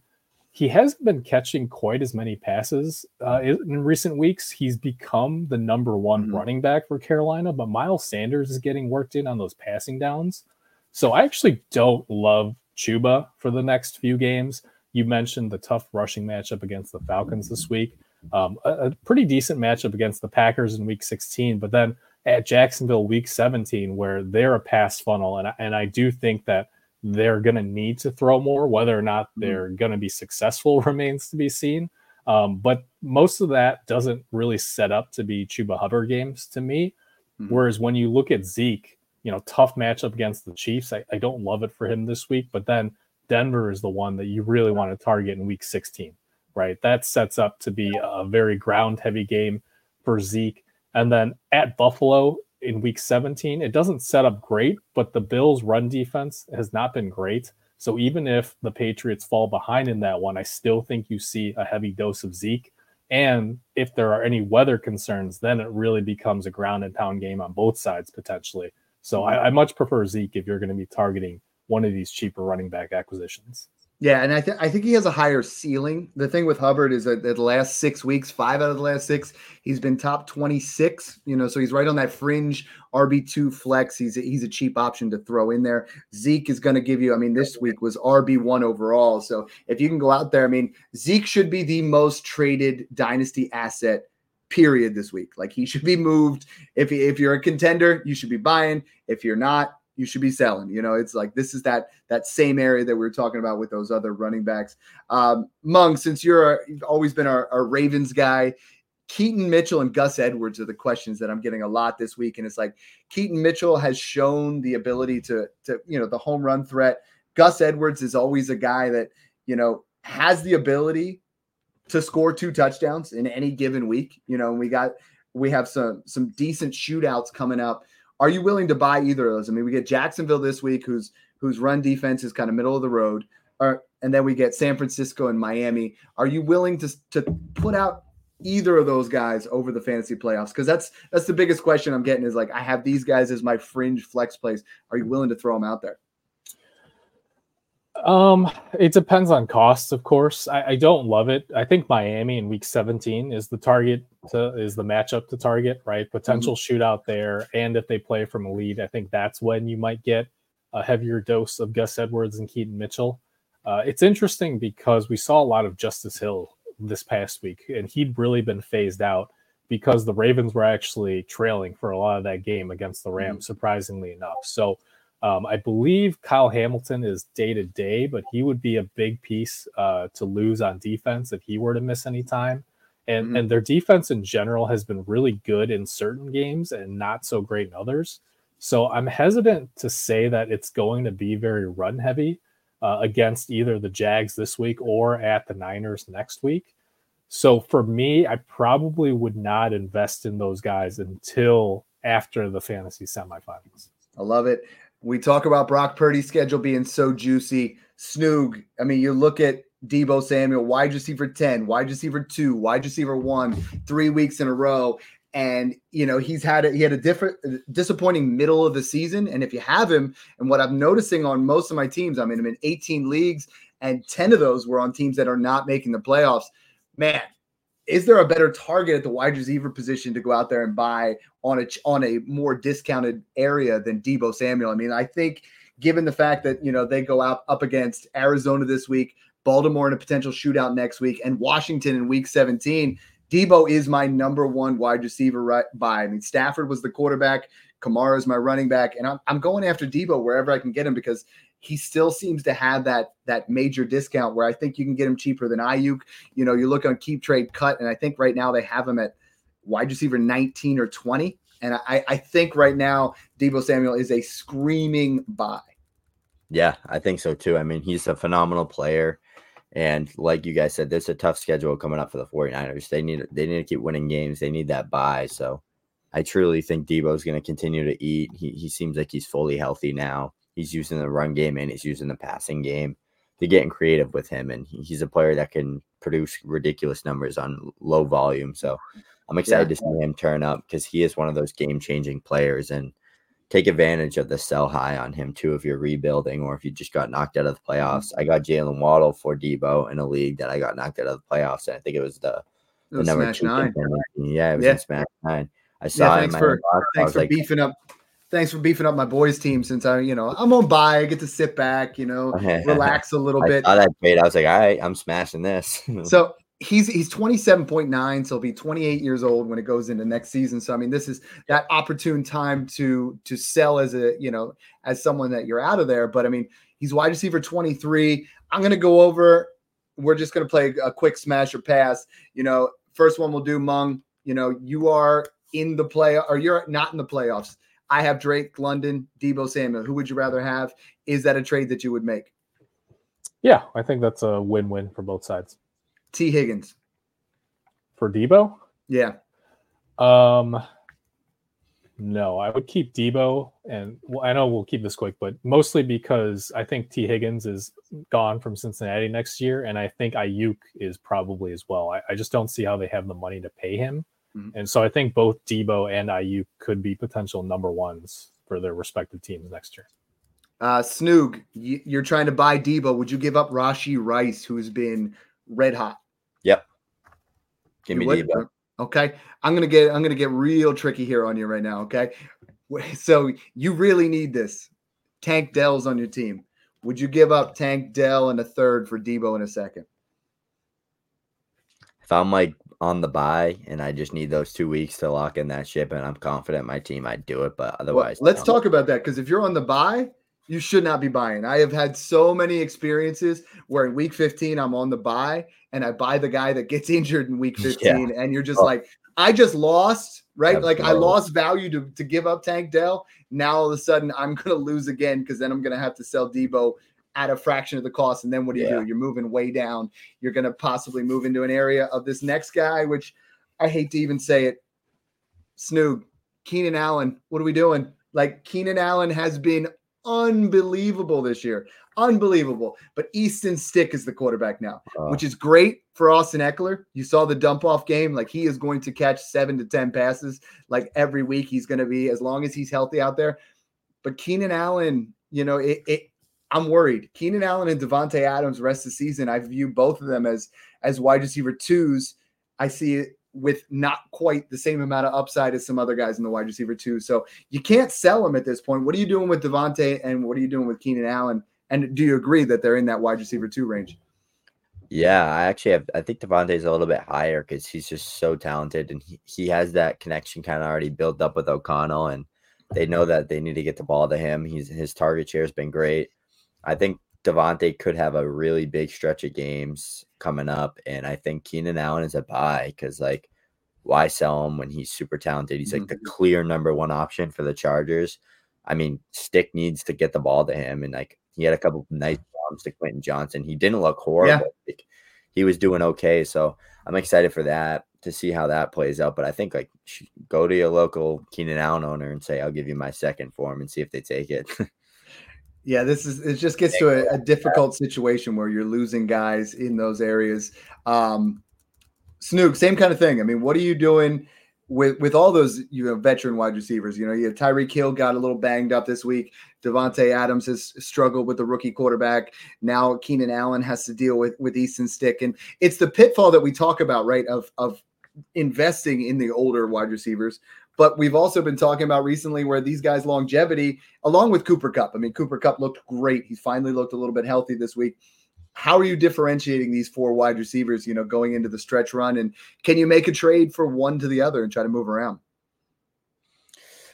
B: he hasn't been catching quite as many passes uh, in recent weeks. He's become the number one
A: Mhm.
B: running back for Carolina, but Miles Sanders is getting worked in on those passing downs. So I actually don't love Chuba for the next few games. You mentioned the tough rushing matchup against the Falcons this week. Um, a, a pretty decent matchup against the Packers in Week 16, but then at Jacksonville Week 17, where they're a pass funnel, and I, and I do think that they're going to need to throw more. Whether or not mm-hmm. they're going to be successful remains to be seen. Um, but most of that doesn't really set up to be Chuba Hubbard games to me. Mm-hmm. Whereas when you look at Zeke, you know, tough matchup against the Chiefs. I, I don't love it for him this week, but then Denver is the one that you really want to target in week 16, right? That sets up to be a very ground heavy game for Zeke. And then at Buffalo in week 17, it doesn't set up great, but the Bills' run defense has not been great. So even if the Patriots fall behind in that one, I still think you see a heavy dose of Zeke. And if there are any weather concerns, then it really becomes a ground and pound game on both sides potentially. So I, I much prefer Zeke if you're going to be targeting one of these cheaper running back acquisitions.
A: Yeah, and I think I think he has a higher ceiling. The thing with Hubbard is that the last six weeks, five out of the last six, he's been top twenty six. You know, so he's right on that fringe RB two flex. He's a, he's a cheap option to throw in there. Zeke is going to give you. I mean, this week was RB one overall. So if you can go out there, I mean, Zeke should be the most traded dynasty asset period this week. Like he should be moved. If if you're a contender, you should be buying. If you're not, you should be selling. You know, it's like this is that that same area that we are talking about with those other running backs. Um, Meng, since you're a, you've always been our, our Ravens guy, Keaton Mitchell and Gus Edwards are the questions that I'm getting a lot this week. And it's like Keaton Mitchell has shown the ability to to you know the home run threat. Gus Edwards is always a guy that you know has the ability to score two touchdowns in any given week. You know, we got we have some some decent shootouts coming up. Are you willing to buy either of those? I mean, we get Jacksonville this week, whose whose run defense is kind of middle of the road, or, and then we get San Francisco and Miami. Are you willing to to put out either of those guys over the fantasy playoffs? Because that's that's the biggest question I'm getting is like I have these guys as my fringe flex plays. Are you willing to throw them out there?
B: Um, it depends on costs, of course. I, I, don't love it. I think Miami in week 17 is the target to is the matchup to target, right? Potential mm-hmm. shootout there. And if they play from a lead, I think that's when you might get a heavier dose of Gus Edwards and Keaton Mitchell. Uh, it's interesting because we saw a lot of Justice Hill this past week, and he'd really been phased out because the Ravens were actually trailing for a lot of that game against the Rams, mm-hmm. surprisingly enough. So um, I believe Kyle Hamilton is day to day, but he would be a big piece uh, to lose on defense if he were to miss any time. And, mm-hmm. and their defense in general has been really good in certain games and not so great in others. So I'm hesitant to say that it's going to be very run heavy uh, against either the Jags this week or at the Niners next week. So for me, I probably would not invest in those guys until after the fantasy semifinals.
A: I love it we talk about Brock Purdy's schedule being so juicy. Snoog, I mean, you look at Deebo Samuel, wide receiver 10, wide receiver two, wide receiver one, three weeks in a row. And you know, he's had a he had a different disappointing middle of the season. And if you have him, and what I'm noticing on most of my teams, I mean, I'm in 18 leagues, and 10 of those were on teams that are not making the playoffs. Man, is there a better target at the wide receiver position to go out there and buy on a on a more discounted area than Deebo Samuel? I mean, I think given the fact that you know they go out up against Arizona this week, Baltimore in a potential shootout next week, and Washington in Week 17, Deebo is my number one wide receiver right by. I mean, Stafford was the quarterback. Kamara is my running back, and I'm, I'm going after Deebo wherever I can get him because he still seems to have that that major discount where I think you can get him cheaper than Aiyuk. You know, you look on Keep Trade Cut, and I think right now they have him at wide receiver 19 or 20. And I, I think right now Deebo Samuel is a screaming buy.
C: Yeah, I think so too. I mean, he's a phenomenal player. And like you guys said, there's a tough schedule coming up for the 49ers. They need they need to keep winning games. They need that buy. So I truly think Deebo is going to continue to eat. He, he seems like he's fully healthy now. He's using the run game and he's using the passing game. They're getting creative with him, and he's a player that can produce ridiculous numbers on low volume. So I'm excited yeah. to see him turn up because he is one of those game changing players and take advantage of the sell high on him too if you're rebuilding or if you just got knocked out of the mm-hmm. playoffs. I got Jaylen Waddle for Deebo in a league that I got knocked out of the playoffs, and I think it was the,
A: the number Smash two. Nine.
C: Yeah, it was yeah. in Smash Nine. I saw
A: yeah, thanks him. For, thanks for like, beefing up thanks for beefing up my boys team since I, you know, I'm on bye. I get to sit back, you know, relax a little bit.
C: I that great. I was like, all right, I'm smashing this.
A: so he's he's 27.9, so he'll be 28 years old when it goes into next season. So I mean, this is that opportune time to to sell as a, you know, as someone that you're out of there. But I mean, He's wide receiver 23. I'm going to go over. We're just going to play a quick smash or pass. You know, first one we'll do Meng. You know, you are in the play or you're not in the playoffs. I have Drake London, Deebo Samuel. Who would you rather have? Is that a trade that you would make?
B: Yeah, I think that's a win-win for both sides.
A: T. Higgins
B: for Deebo.
A: Yeah.
B: Um. No, I would keep Deebo, and well, I know we'll keep this quick, but mostly because I think T. Higgins is gone from Cincinnati next year, and I think Aiyuk is probably as well. I, I just don't see how they have the money to pay him, mm-hmm. and so I think both Deebo and Aiyuk could be potential number ones for their respective teams next year.
A: Uh, Snoog, you're trying to buy Deebo. Would you give up Rashee Rice, who's been red hot?
C: Yep. Give me Deebo.
A: Okay, I'm gonna get I'm gonna get real tricky here on you right now. Okay, so you really need this. Tank Dell's on your team. Would you give up Tank Dell and a third for Deebo in a second?
C: If I'm like on the buy and I just need those two weeks to lock in that ship and I'm confident my team, I'd do it. But otherwise,
A: well, let's talk about that because if you're on the buy, you should not be buying. I have had so many experiences where in week 15 I'm on the buy and I buy the guy that gets injured in week 15 yeah. and you're just oh. like I just lost, right? Absolutely. Like I lost value to, to give up Tank Dell. Now all of a sudden I'm going to lose again because then I'm going to have to sell Deebo at a fraction of the cost. And then what do you yeah. do? You're moving way down. You're going to possibly move into an area of this next guy, which I hate to even say it. Snoog, Keenan Allen, what are we doing? Like Keenan Allen has been unbelievable this year. Unbelievable. But Easton Stick is the quarterback now, uh, which is great for Austin Ekeler. You saw the dump off game. Like he is going to catch seven to 10 passes like every week. He's going to be, as long as he's healthy out there. But Keenan Allen, you know, it, it I'm worried. Keenan Allen and Davante Adams rest of the season. I view both of them as as wide receiver twos. I see it with not quite the same amount of upside as some other guys in the wide receiver too. So you can't sell them at this point. What are you doing with Davante and what are you doing with Keenan Allen? And do you agree that they're in that wide receiver two range?
C: Yeah, I actually have. I think Davante's a little bit higher because he's just so talented and he, he has that connection kind of already built up with O'Connell, and they know that they need to get the ball to him. He's his target share has been great. I think Davante could have a really big stretch of games coming up, and I think Keenan Allen is a buy because like why sell him when he's super talented? He's like mm-hmm. the clear number one option for the Chargers. I mean, Stick needs to get the ball to him, and like he had a couple nice bombs to Quentin Johnston. He didn't look horrible. Yeah. Like, he was doing okay, so I'm excited for that to see how that plays out. But I think like go to your local Keenan Allen owner and say I'll give you my second form and see if they take it.
A: Yeah, this is it. Just gets to a, a, difficult situation where you're losing guys in those areas. Um, Snoog, same kind of thing. I mean, what are you doing with with all those you know veteran wide receivers? You know, you have Tyreek Hill got a little banged up this week. Davante Adams has struggled with the rookie quarterback. Now Keenan Allen has to deal with with Easton Stick, and it's the pitfall that we talk about, right? Of of investing in the older wide receivers but we've also been talking about recently where these guys' longevity, along with Cooper Kupp. I mean, Cooper Kupp looked great. He finally looked a little bit healthy this week. How are you differentiating these four wide receivers, you know, going into the stretch run? And can you make a trade for one to the other and try to move around?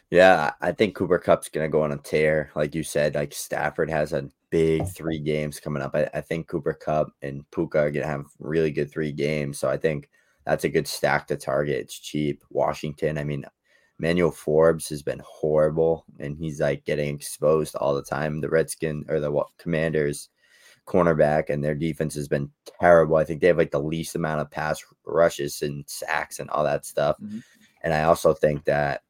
C: Yeah, I think Cooper Kupp's going to go on a tear. Like you said, like Stafford has a big three games coming up. I, I think Cooper Kupp and Puka are going to have really good three games. So I think that's a good stack to target. It's cheap. Washington, I mean, Emmanuel Forbes has been horrible, and he's like getting exposed all the time. The Redskin or the Commanders cornerback and their defense has been terrible. I think they have like the least amount of pass rushes and sacks and all that stuff. Mm-hmm. And I also think that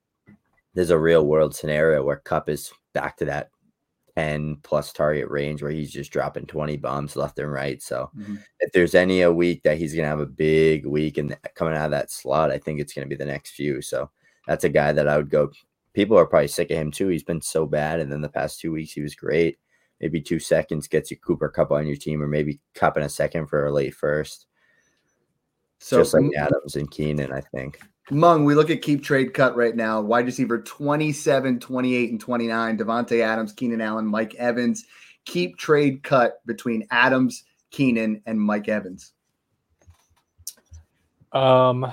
C: there's a real world scenario where Kupp is back to that 10 plus target range where he's just dropping 20 bombs left and right. So mm-hmm. if there's any a week that he's going to have a big week and coming out of that slot, I think it's going to be the next few. So that's a guy that I would go. People are probably sick of him too. He's been so bad, and then the past two weeks he was great. Maybe two seconds gets you Cooper Kupp on your team, or maybe Kupp in a second for a late first. So just like Adams and Keenan, I think.
A: Meng, we look at keep trade cut right now. Wide receiver 27, 28, and 29. Davante Adams, Keenan Allen, Mike Evans. Keep trade cut between Adams, Keenan, and Mike Evans.
B: Um,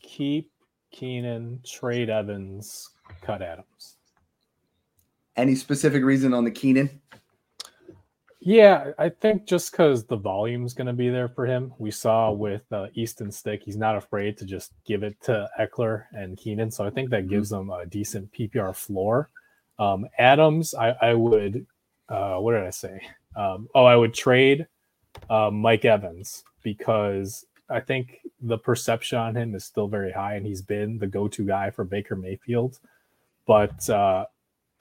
B: keep Keenan, trade Evans, cut Adams.
A: Any specific reason on the Keenan?
B: Yeah, I think just because the volume's going to be there for him. We saw with uh, Easton Stick, he's not afraid to just give it to Ekeler and Keenan. So I think that gives them a decent PPR floor. Um, Adams, I, I would, uh, what did I say? Um, oh, I would trade uh, Mike Evans because I think the perception on him is still very high, and he's been the go-to guy for Baker Mayfield. But uh,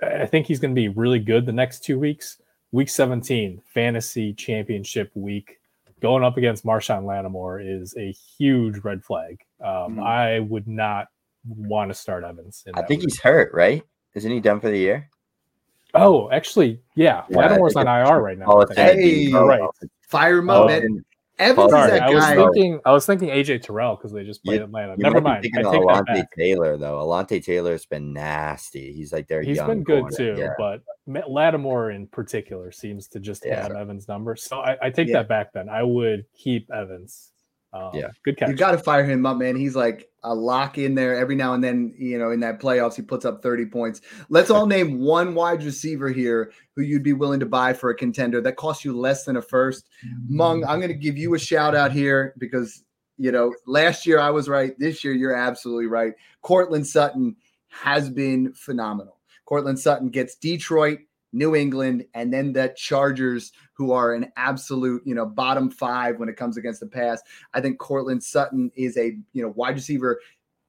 B: I think he's going to be really good the next two weeks. Week 17, fantasy championship week, going up against Marshon Lattimore is a huge red flag. Um,
A: Mhm.
B: I would not want to start Evans. in
C: I think
B: week.
C: he's hurt, right? Isn't he done for the year?
B: Oh, actually, yeah,
C: Yeah,
B: Lattimore's on IR right now. I
C: Paulson
B: think.
C: and
A: Hey,
C: Deebo.
B: right.
A: Fire him up,
B: Oh,
A: man. Evans
C: Paul-
A: is that
B: I was thinking. I was thinking AJ Terrell because they just played
C: You-
B: Atlanta.
C: You
B: Never
C: might be
B: mind. I
C: thinking
B: take
C: of
B: that
C: Alontae
B: back.
C: Taylor though. Alontae Taylor's been nasty. He's like their
B: He's
C: young
B: been good
C: corner.
B: too,
C: Yeah.
B: but Lattimore in particular seems to just
C: Yeah.
B: have Evans' number. So I, I take
A: Yeah.
B: that back. Then I would keep Evans. Um,
C: Yeah.
B: good catch.
A: You got to fire him up, man. He's like a lock in there every now and then. You know, in that playoffs, he puts up 30 points. Let's all name one wide receiver here who you'd be willing to buy for a contender that costs you less than a first. Meng, I'm going to give you a shout out here because, you know, last year I was right. This year you're absolutely right. Courtland Sutton has been phenomenal. Courtland Sutton gets Detroit, New England, and then the Chargers, who are an absolute, you know, bottom five when it comes against the pass. I think Courtland Sutton is a, you know, wide receiver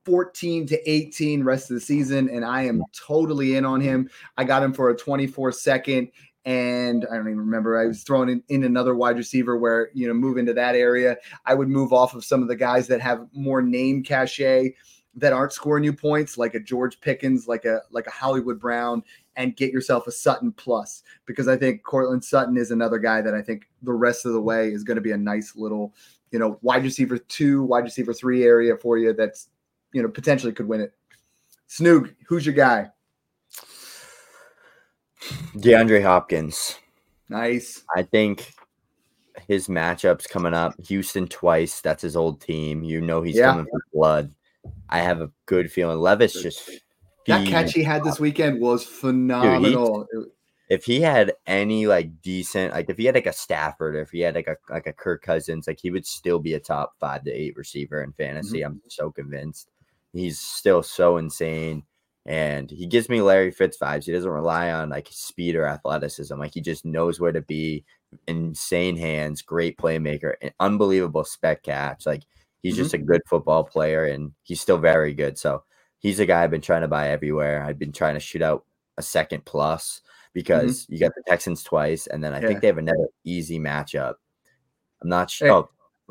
A: 14 to 18 rest of the season, and I am totally in on him. I got him for a 24 second, and I don't even remember. I was throwing in, in another wide receiver where, you know, move into that area. I would move off of some of the guys that have more name cachet that aren't scoring you points, like a George Pickens, like a like a Hollywood Brown, and get yourself a Sutton plus because I think Courtland Sutton is another guy that I think the rest of the way is going to be a nice little, you know, wide receiver two, wide receiver three area for you that's, you know, potentially could win it. Snoog, who's your guy?
C: DeAndre Hopkins.
A: Nice.
C: I think his matchups coming up. Houston twice. That's his old team. You know he's
A: Yeah.
C: coming for blood. I have a good feeling. Levis just
A: That catch he had this weekend was phenomenal. It-
C: if he had any like decent, like if he had like a Stafford or if he had like a like a Kirk Cousins, like he would still be a top five to eight receiver in fantasy. Mm-hmm. I'm so convinced. He's still so insane. And he gives me Larry Fitz vibes. He doesn't rely on like speed or athleticism. Like he just knows where to be. Insane hands, great playmaker, and unbelievable spec catch. Like he's just mm-hmm. a good football player and he's still very good. So he's a guy I've been trying to buy everywhere. I've been trying to shoot out a second plus mm-hmm. because you got the Texans twice, and then I
A: Yeah.
C: think they have another easy matchup. I'm not
A: Hey.
C: sure. Oh,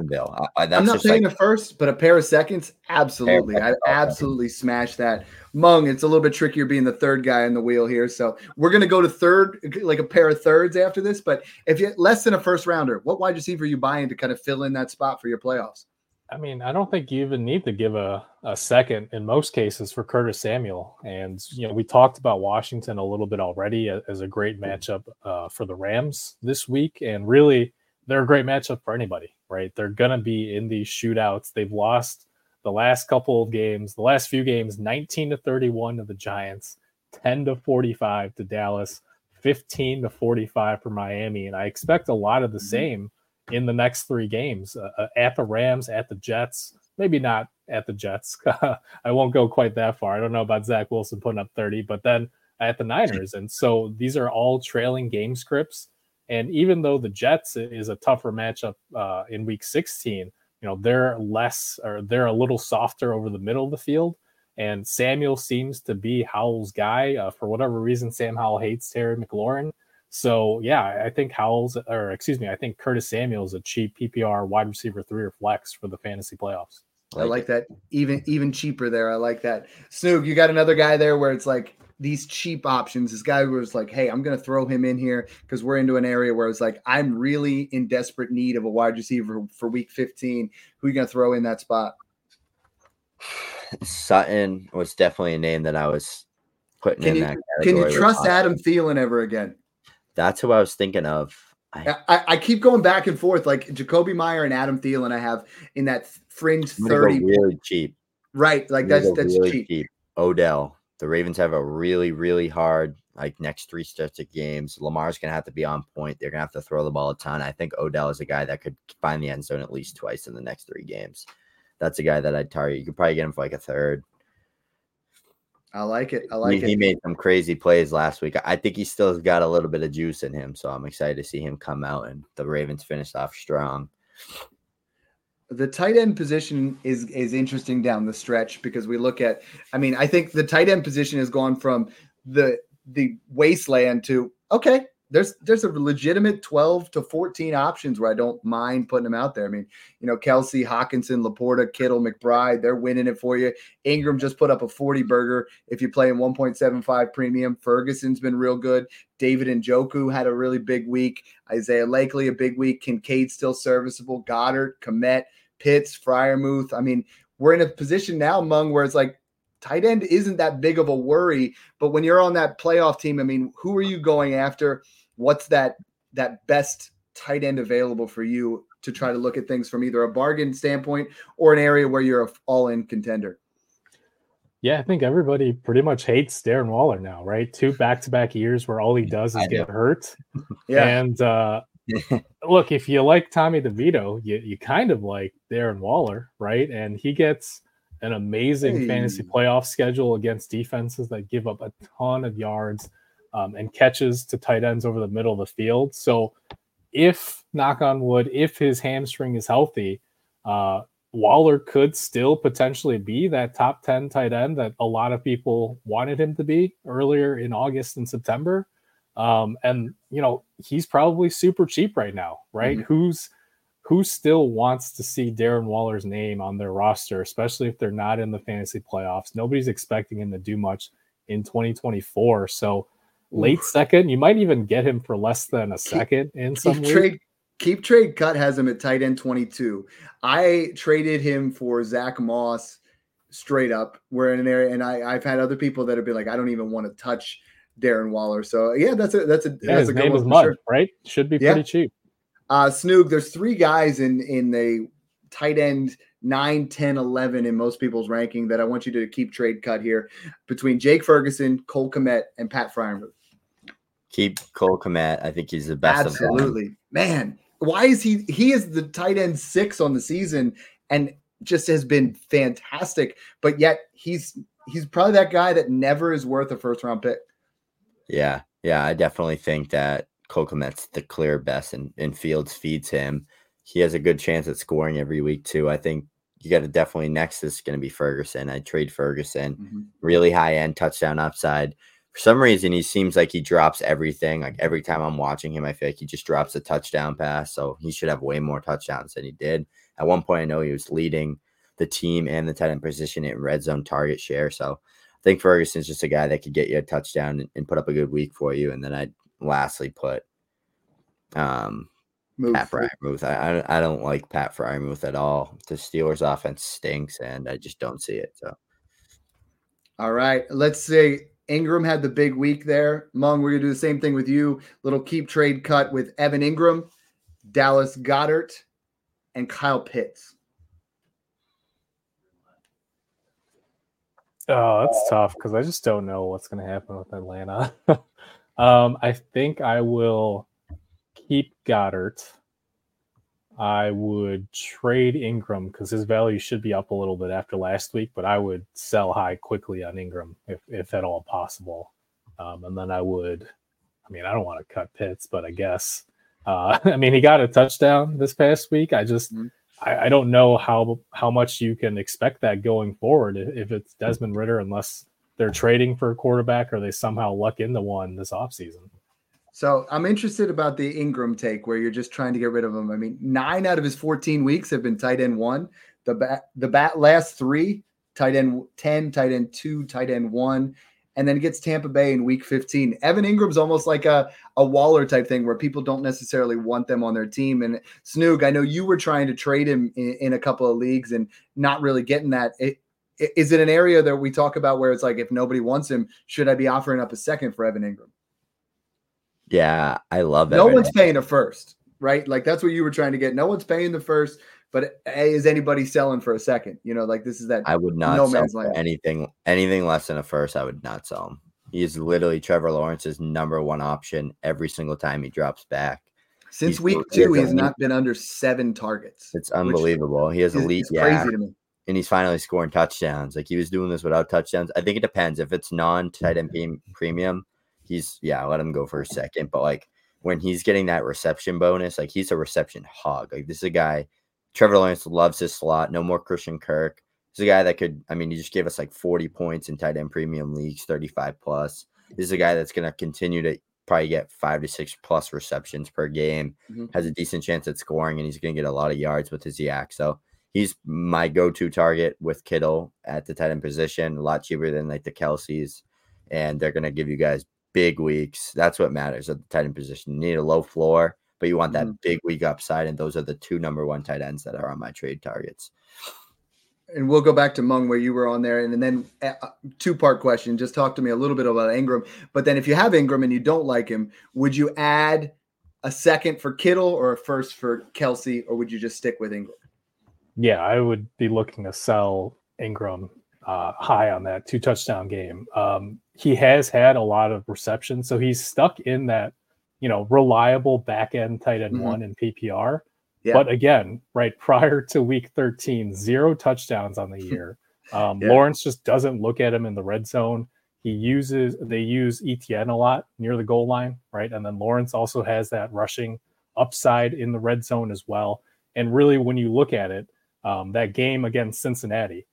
C: Bill, I,
A: I'm not saying
C: like
A: a first, but a pair of seconds, absolutely. I absolutely smash that. Meng, it's a little bit trickier being the third guy on the wheel here. So we're gonna go to third, like a pair of thirds after this. But if you less than a first rounder, what wide receiver are you buying to kind of fill in that spot for your playoffs?
B: I mean, I don't think you even need to give a, a second in most cases for Curtis Samuel. And, you know, we talked about Washington a little bit already as a great matchup uh, for the Rams this week. And really, they're a great matchup for anybody, right? They're going to be in these shootouts. They've lost the last couple of games, the last few games, 19 to 31 to the Giants, 10 to 45 to Dallas, 15 to 45 for Miami. And I expect a lot of the same in the next three games uh, uh, at the Rams, at the Jets, maybe not at the Jets. I won't go quite that far. I don't know about Zach Wilson putting up 30, but then at the Niners. And so these are all trailing game scripts. And even though the Jets is a tougher matchup uh, in week 16, you know, they're less or they're a little softer over the middle of the field. And Samuel seems to be Howell's guy. Uh, for whatever reason, Sam Howell hates Terry McLaurin. So yeah, I think Howell's or excuse me, I think Curtis Samuel is a cheap PPR wide receiver three or flex for the fantasy playoffs.
A: I like that. Even even cheaper there. I like that. Snoog, you got another guy there where it's like these cheap options. This guy was like, hey, I'm gonna throw him in here because we're into an area where it's like I'm really in desperate need of a wide receiver for week 15. Who you gonna throw in that spot?
C: Sutton was definitely a name that I was putting
A: Can
C: in
A: you
C: that
A: can you trust Adam Thielen ever again?
C: That's who I was thinking of. I,
A: I, I keep going back and forth. Like Jakobi Meyer and Adam Thielen, I have in that fringe
C: I'm gonna go
A: 30.
C: really cheap.
A: Right. Like that's that's
C: really
A: cheap.
C: cheap. Odell. The Ravens have a really, really hard like next three stretch of games. Lamar's gonna have to be on point. They're gonna have to throw the ball a ton. I think Odell is a guy that could find the end zone at least twice in the next three games. That's a guy that I'd target. You could probably get him for like a third.
A: I like it. I like
C: he,
A: it.
C: He made some crazy plays last week. I think he still has got a little bit of juice in him, so I'm excited to see him come out and the Ravens finished off strong.
A: The tight end position is is interesting down the stretch because we look at. I mean, I think the tight end position has gone from the the wasteland to okay, there's there's a legitimate 12 to 14 options where I don't mind putting them out there. I mean, you know, Kelce, Hockenson, LaPorta, Kittle, McBride, they're winning it for you. Engram just put up a 40 burger if you're playing 1.75 premium. Ferguson's been real good. David Njoku had a really big week. Isaiah Likely, a big week. Kincaid still serviceable. Goedert, Kmet, Pitts, Freiermuth. I mean, we're in a position now, Meng, where it's like tight end isn't that big of a worry. But when you're on that playoff team, I mean, who are you going after? What's that that best tight end available for you to try to look at things from either a bargain standpoint or an area where you're a all-in contender?
B: Yeah, I think everybody pretty much hates Darren Waller now, right? Two back-to-back years where all he does is get hurt. yeah. And uh look, if you like Tommy DeVito, you, you kind of like Darren Waller, right? And he gets an amazing hey. fantasy playoff schedule against defenses that give up a ton of yards um, and catches to tight ends over the middle of the field. So, if knock on wood, if his hamstring is healthy, uh, Waller could still potentially be that top 10 tight end that a lot of people wanted him to be earlier in August and September. Um, and you know, he's probably super cheap right now, right? Mm-hmm. Who's who still wants to see Darren Waller's name on their roster, especially if they're not in the fantasy playoffs? Nobody's expecting him to do much in 2024. So late Oof. second, you might even get him for less than a second keep, in some
A: keep trade. Keep trade cut has him at tight end 22. I traded him for Zach Moss straight up. We're in an area, and I, I've had other people that have been like, I don't even want to touch Darren Waller. So yeah, that's a that's a
B: yeah,
A: that's
B: a good one. Mud, sure. right? Should be pretty yeah. cheap.
A: Uh, Snoog, there's three guys in in the tight end 9, 10, 11 in most people's ranking that I want you to keep trade cut here between Jake Ferguson, Cole Kmet, and Pat Freiermuth.
C: Keep Cole Kmet. I think he's the best.
A: Absolutely, man. Why is he? He is the tight end six on the season, and just has been fantastic. But yet he's he's probably that guy that never is worth a first round pick.
C: Yeah, yeah, I definitely think that Cole Kmet's the clear best, and, and Fields feeds him. He has a good chance at scoring every week too. I think you got to definitely next is going to be Ferguson. I trade Ferguson, mm-hmm. really high end touchdown upside. For some reason, he seems like he drops everything. Like every time I'm watching him, I feel like he just drops a touchdown pass. So he should have way more touchdowns than he did. At one point, I know he was leading the team and the tight end position in red zone target share. So I think Ferguson's just a guy that could get you a touchdown and, and put up a good week for you. And then I'd lastly put um, Move. Pat Freiermuth. I, I, I don't like Pat Freiermuth at all. The Steelers' offense stinks, and I just don't see it. So,
A: all right, let's say Engram had the big week there. Meng, we're gonna do the same thing with you. Little keep trade cut with Evan Engram, Dallas Goedert, and Kyle Pitts.
B: Oh, that's tough because I just don't know what's going to happen with Atlanta. um, I think I will keep Goedert. I would trade Engram because his value should be up a little bit after last week, but I would sell high quickly on Engram if, if at all possible. Um, and then I would, I mean, I don't want to cut Pitts, but I guess, uh, I mean, he got a touchdown this past week. I just, mm-hmm. I, I, don't know how how much you can expect that going forward if it's Desmond Ridder, unless they're trading for a quarterback or they somehow luck into one this offseason.
A: So I'm interested about the Engram take where you're just trying to get rid of him. I mean, nine out of his 14 weeks have been tight end one. The bat, the bat last three, tight end 10, tight end two, tight end one, and then it gets Tampa Bay in week 15. Evan Engram's almost like a, a Waller type thing where people don't necessarily want them on their team. And Snoog, I know you were trying to trade him in, in a couple of leagues and not really getting that. It, is it an area that we talk about where it's like if nobody wants him, should I be offering up a second for Evan Engram?
C: Yeah, I love
A: it. No one's paying a first, right? Like that's what you were trying to get. No one's paying the first, but a, is anybody selling for a second? You know, like this is that
C: I would not no man's land. anything anything less than a first. I would not sell him. He is literally Trevor Lawrence's number one option every single time he drops back.
A: Since
C: He's-
A: week two, he has not been under seven targets.
C: It's unbelievable. He has elite
A: crazy to me.
C: And he's finally scoring touchdowns. Like he was doing this without touchdowns. I think it depends. If it's non tight end pre- premium, he's yeah, let him go for a second. But like when he's getting that reception bonus, like he's a reception hog. Like this is a guy. Trevor Lawrence loves his slot. No more Christian Kirk. He's a guy that could. I mean, he just gave us like 40 points in tight end premium leagues, 35 plus. This is a guy that's going to continue to probably get five to six plus receptions per game.
A: Mhm.
C: Has a decent chance at scoring, and he's going to get a lot of yards with his YAC. So he's my go-to target with Kittle at the tight end position. A lot cheaper than like the Kelces, and they're going to give you guys big weeks. That's what matters at the tight end position. You need a low floor, but you want that big week upside, and those are the two number one tight ends that are on my trade targets.
A: and we'll go back to Meng where you were on there, and then uh, two part question. Just talk to me a little bit about Engram, but then if you have Engram and you don't like him, would you add a second for Kittle or a first for Kelce, or would you just stick with Engram?
B: Yeah, I would be looking to sell Engram uh, high on that two touchdown game. Um, he has had a lot of receptions, so he's stuck in that you know reliable back end tight end
A: Mhm.
B: one in PPR.
A: Yeah.
B: But again, right prior to week 13, zero touchdowns on the year. Um,
A: Yeah.
B: Lawrence just doesn't look at him in the red zone. He uses they use Etienne a lot near the goal line, right? And then Lawrence also has that rushing upside in the red zone as well. And really, when you look at it, um, that game against Cincinnati,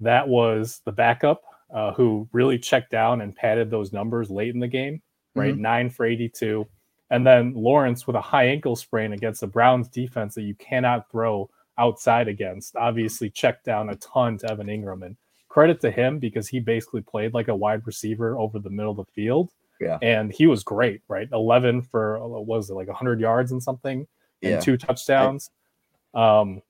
B: that was the backup uh, who really checked down and padded those numbers late in the game, right? Nine for 82. And then Lawrence with a high ankle sprain against the Browns defense that you cannot throw outside against, obviously checked down a ton to Evan Engram. And credit to him because he basically played like a wide receiver over the middle of the field.
C: Yeah.
B: And he was great, right? 11 for, uh, what was it, like 100 yards and something, and
C: Yeah.
B: two touchdowns. Um,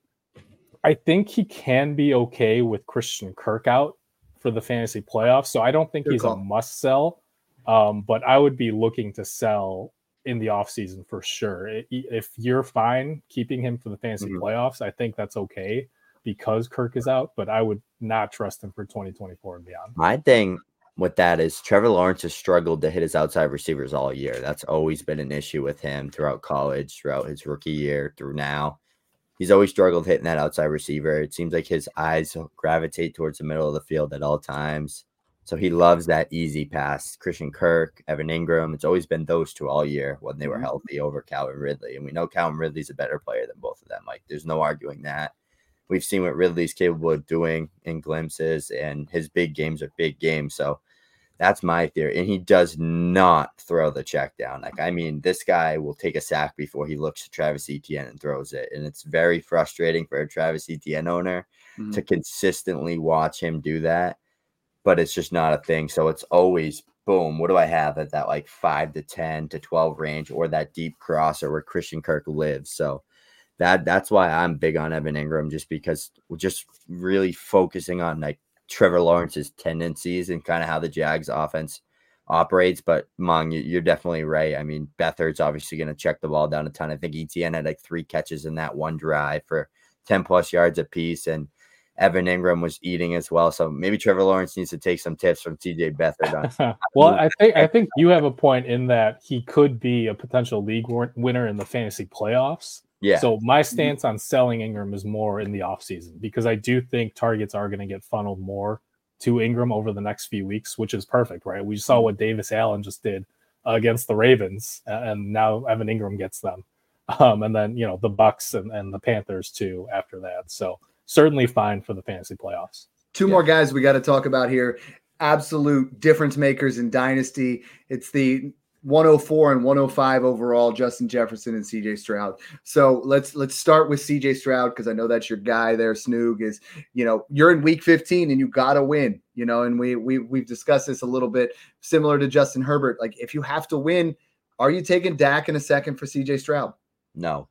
B: I think he can be okay with Christian Kirk out for the fantasy playoffs. So I don't think
A: Good
B: he's
A: call.
B: a must sell. Um, but I would be looking to sell in the offseason for sure. If you're fine keeping him for the fantasy
C: Mhm.
B: playoffs, I think that's okay because Kirk is out, but I would not trust him for 2024 and beyond.
C: My thing with that is Trevor Lawrence has struggled to hit his outside receivers all year. That's always been an issue with him throughout college, throughout his rookie year, through now. He's always struggled hitting that outside receiver. It seems like his eyes gravitate towards the middle of the field at all times. So he loves that easy pass. Christian Kirk, Evan Engram. It's always been those two all year when they were
A: Mhm.
C: healthy over Calvin Ridley. And we know Calvin Ridley's a better player than both of them. Like there's no arguing that. We've seen what Ridley's capable of doing in glimpses, and his big games are big games. So that's my theory. And he does not throw the check down. Like, I mean, this guy will take a sack before he looks at Travis Etienne and throws it. And it's very frustrating for a Travis Etienne owner
A: Mhm.
C: to consistently watch him do that. But it's just not a thing. So it's always boom. What do I have at that like five to 10 to 12 range or that deep crosser where Christian Kirk lives? So that that's why I'm big on Evan Engram, just because we're just really focusing on like Trevor Lawrence's tendencies and kind of how the Jags offense operates. But Meng, you- you're definitely right. I mean, Beathard's obviously going to check the ball down a ton. I think Etienne had like three catches in that one drive for 10 plus yards apiece. And Evan Engram was eating as well. So maybe Trevor Lawrence needs to take some tips from TJ Beathard. on
B: well, I think I think you have a point in that he could be a potential league win- winner in the fantasy playoffs.
C: Yeah.
B: So my stance on selling Engram is more in the offseason because I do think targets are going to get funneled more to Engram over the next few weeks, which is perfect, right? We saw what Davis Allen just did against the Ravens, and now Evan Engram gets them. Um, and then you know the Bucs and, and the Panthers too after that. So certainly fine for the fantasy playoffs.
A: Two
C: Yeah.
A: more guys we got to talk about here. Absolute difference makers in Dynasty. It's the 104 and 105 overall, Justin Jefferson and CJ Stroud. So let's let's start with CJ Stroud because I know that's your guy there. Snoog is, you know, you're in week 15 and you gotta win, you know, and we we we've discussed this a little bit similar to Justin Herbert. Like if you have to win, are you taking Dak in a second for CJ Stroud?
C: no.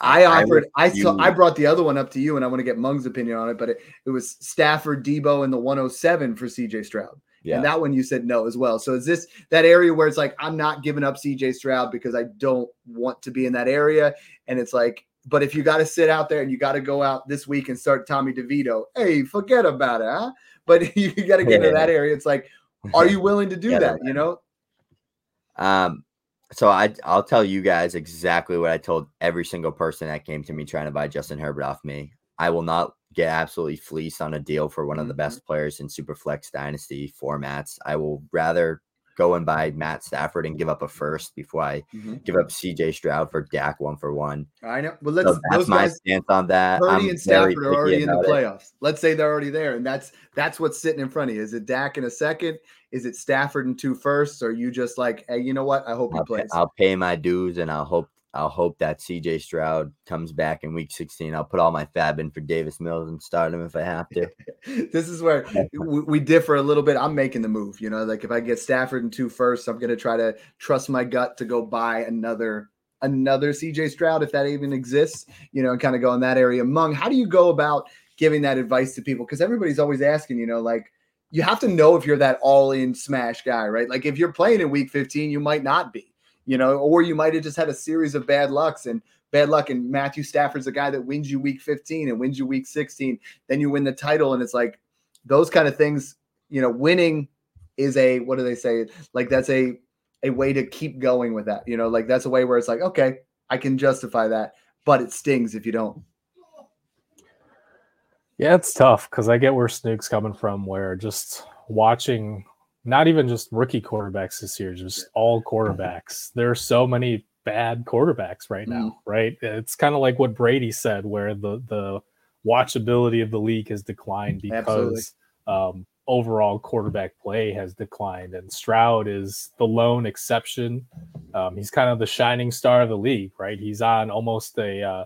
A: I
C: I
A: offered.
C: would-
A: I saw. I brought the other one up to you, and I want to get Mung's opinion on it. But it, it was Stafford, Deebo, and the 107 for CJ Stroud,
C: Yeah.
A: and that one you said no as well. So is this that area where it's like I'm not giving up CJ Stroud because I don't want to be in that area, and it's like, but if you got to sit out there and you got to go out this week and start Tommy DeVito, hey, forget about it, huh? But you got to get into
C: Yeah.
A: that area. It's like, Are you willing to do
C: Yeah,
A: that? You know,
C: Um, so I I'll tell you guys exactly what I told every single person that came to me trying to buy Justin Herbert off me. I will not get absolutely fleeced on a deal for one of the
A: Mhm.
C: best players in Superflex Dynasty formats. I will rather go and buy Matt Stafford and give up a first before I give up CJ Stroud for Dak one for one.
A: I know. But let's
C: that's
A: those
C: my
A: guys.
C: stance on that.
A: Purdy
C: I'm
A: and Stafford are already in the
C: about it.
A: playoffs. Let's say they're already there, and that's that's what's sitting in front of you. Is it Dak in a second? Is it Stafford in two firsts? Or are you just like, hey, you know what? I hope he
C: I'll pay,
A: plays.
C: I'll pay my dues and I'll hope I'll hope that CJ Stroud comes back in week 16. I'll put all my FAAB in for Davis Mills and start him if I have to.
A: this is where we, differ a little bit. I'm making the move. You know, like if I get Stafford in two firsts, I'm going to try to trust my gut to go buy another another CJ Stroud if that even exists. You know, and kind of go in that area. Meng, how do you go about giving that advice to people? Because everybody's always asking. You know, like you have to know if you're that all in smash guy, right? Like if you're playing in week 15, you might not be. You know, or you might have just had a series of bad lucks and bad luck. And Matthew Stafford's a guy that wins you week 15 and wins you week 16. Then you win the title, and it's like those kind of things. You know, winning is a what do they say? Like that's a a way to keep going with that. You know, like that's a way where it's like, okay, I can justify that, but it stings if you don't.
B: Yeah, it's tough because I get where Snoog's coming from, where just watching not even just rookie quarterbacks this year, just all quarterbacks. There are so many bad quarterbacks right now, right? It's kind of like what Brady said, where the the watchability of the league has declined because um, overall quarterback play has declined, and Stroud is the lone exception. Um, he's kind of the shining star of the league, right? He's on almost a, uh,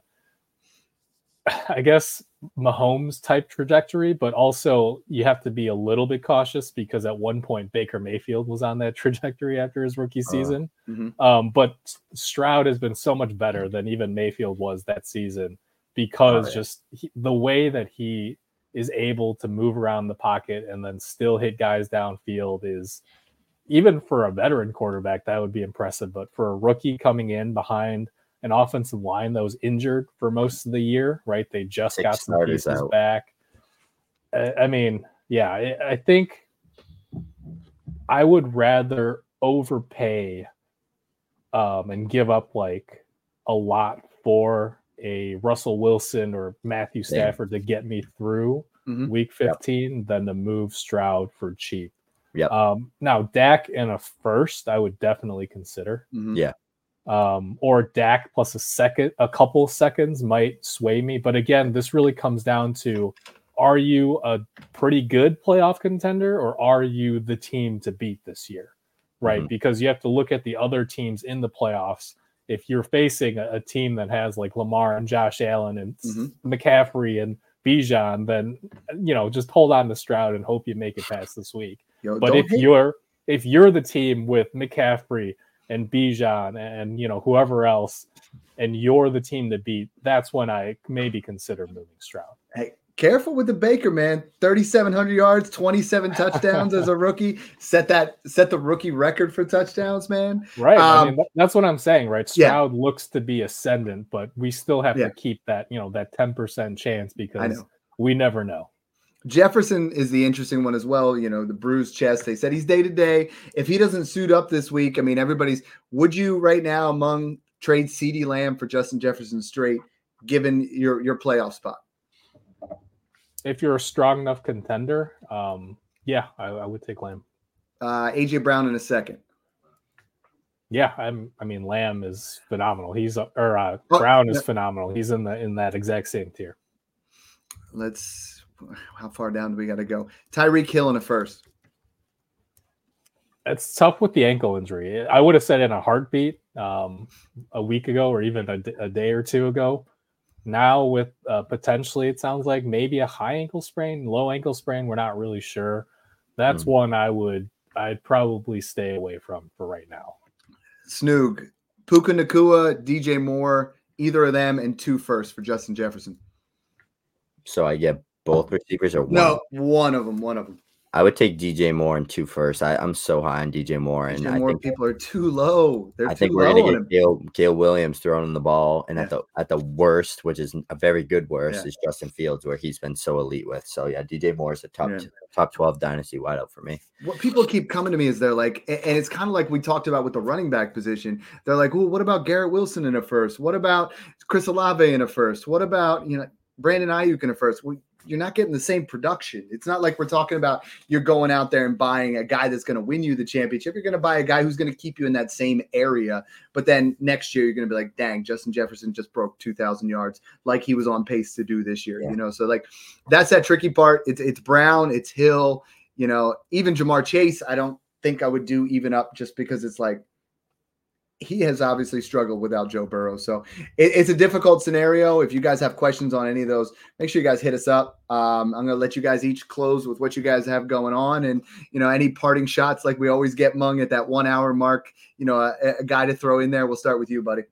B: I guess, Mahomes type trajectory, but also you have to be a little bit cautious because at one point Baker Mayfield was on that trajectory after his rookie season.
A: Mhm.
B: Um, but Stroud has been so much better than even Mayfield was that season because
C: Oh,
B: just he, the way that he is able to move around the pocket and then still hit guys downfield is even for a veteran quarterback that would be impressive but for a rookie coming in behind an offensive line that was injured for most of the year right they just
C: Six
B: got some pieces
C: out.
B: back I, I mean yeah I, I think i would rather overpay um, and give up like a lot for a Russell Wilson or Matthew
C: Same.
B: Stafford to get me through
A: Mhm.
B: week 15 than to move Stroud for cheap.
C: Yep.
B: Um, now, Dak and a first, I would definitely consider.
A: Mhm.
C: Yeah.
B: Um, or Dak plus a second, a couple seconds might sway me. But again, this really comes down to are you a pretty good playoff contender or are you the team to beat this year? Right.
C: Mhm.
B: Because you have to look at the other teams in the playoffs. If you're facing a, a team that has like Lamar and Josh Allen and
A: Mhm.
B: McCaffrey and Bijan, then you know just hold on to Stroud and hope you make it past this week.
A: Yo,
B: But if
A: hate-
B: you're if you're the team with McCaffrey and Bijan and you know whoever else, and you're the team to beat, that's when I maybe consider moving Stroud.
A: Hey, careful with the Baker man. 3,700 yards, 27 touchdowns as a rookie. Set that set the rookie record for touchdowns, man.
B: Right. I
A: Um,
B: mean, that's what I'm saying, right?
A: Yeah.
B: Stroud looks to be ascendant, but we still have
A: Yeah.
B: to keep that, you know, that 10% chance because we never know.
A: Jefferson is the interesting one as well. You know, the bruised chest. They said he's day to day. If he doesn't suit up this week, I mean, everybody's. Would you right now among trade CeeDee Lamb for Justin Jefferson straight, given your your playoff spot?
B: If you're a strong enough contender, um, yeah, I, I would take Lamb.
A: Uh, AJ Brown in a second.
B: Yeah, I'm. I mean, Lamb is phenomenal. He's or uh,
A: Oh,
B: Brown is phenomenal. He's in the in that exact same tier.
A: Let's. How far down do we got to go? Tyreek Hill in a first.
B: It's tough with the ankle injury. I would have said in a heartbeat um, a week ago or even a, d- a day or two ago. Now with uh, potentially, it sounds like maybe a high ankle sprain, low ankle sprain. We're not really sure. That's
C: Hmm.
B: one I would I'd probably stay away from for right now.
A: Snoog, Puka Nacua, DJ Moore, either of them, and two first for Justin Jefferson.
C: So I get both receivers or one.
A: No, one of them. One of them.
C: I would take DJ Moore in two first. I, I'm so high on DJ Moore, and
A: DJ
C: I think
A: people are too low. They're
C: I
A: too
C: think we're gonna get. Gail, Gail Williams throwing the ball, and at the at the worst, which is a very good worst,
A: Yeah.
C: is Justin Fields, where he's been so elite with. So yeah, DJ Moore is a top
A: Yeah.
C: top twelve dynasty wideout for me.
A: what people keep coming to me is they're like, and it's kind of like we talked about with the running back position. They're like, well, what about Garrett Wilson in a first? What about Chris Olave in a first? What about you know Brandon Aiyuk in a first? Well, you're not getting the same production. It's not like we're talking about you're going out there and buying a guy that's going to win you the championship. You're going to buy a guy who's going to keep you in that same area. But then next year you're going to be like, dang, Justin Jefferson just broke 2,000 yards, like he was on pace to do this year.
C: Yeah.
A: You know, so like that's that tricky part. It's it's Brown, it's Hill. You know, even Jamar Chase, I don't think I would do even up just because it's like he has obviously struggled without Joe Burrow. So it, it's a difficult scenario. If you guys have questions on any of those, make sure you guys hit us up. Um, I'm going to let you guys each close with what you guys have going on, and you know any parting shots like we always get Meng at that one hour mark. You know, a, a guy to throw in there. We'll start with you, buddy.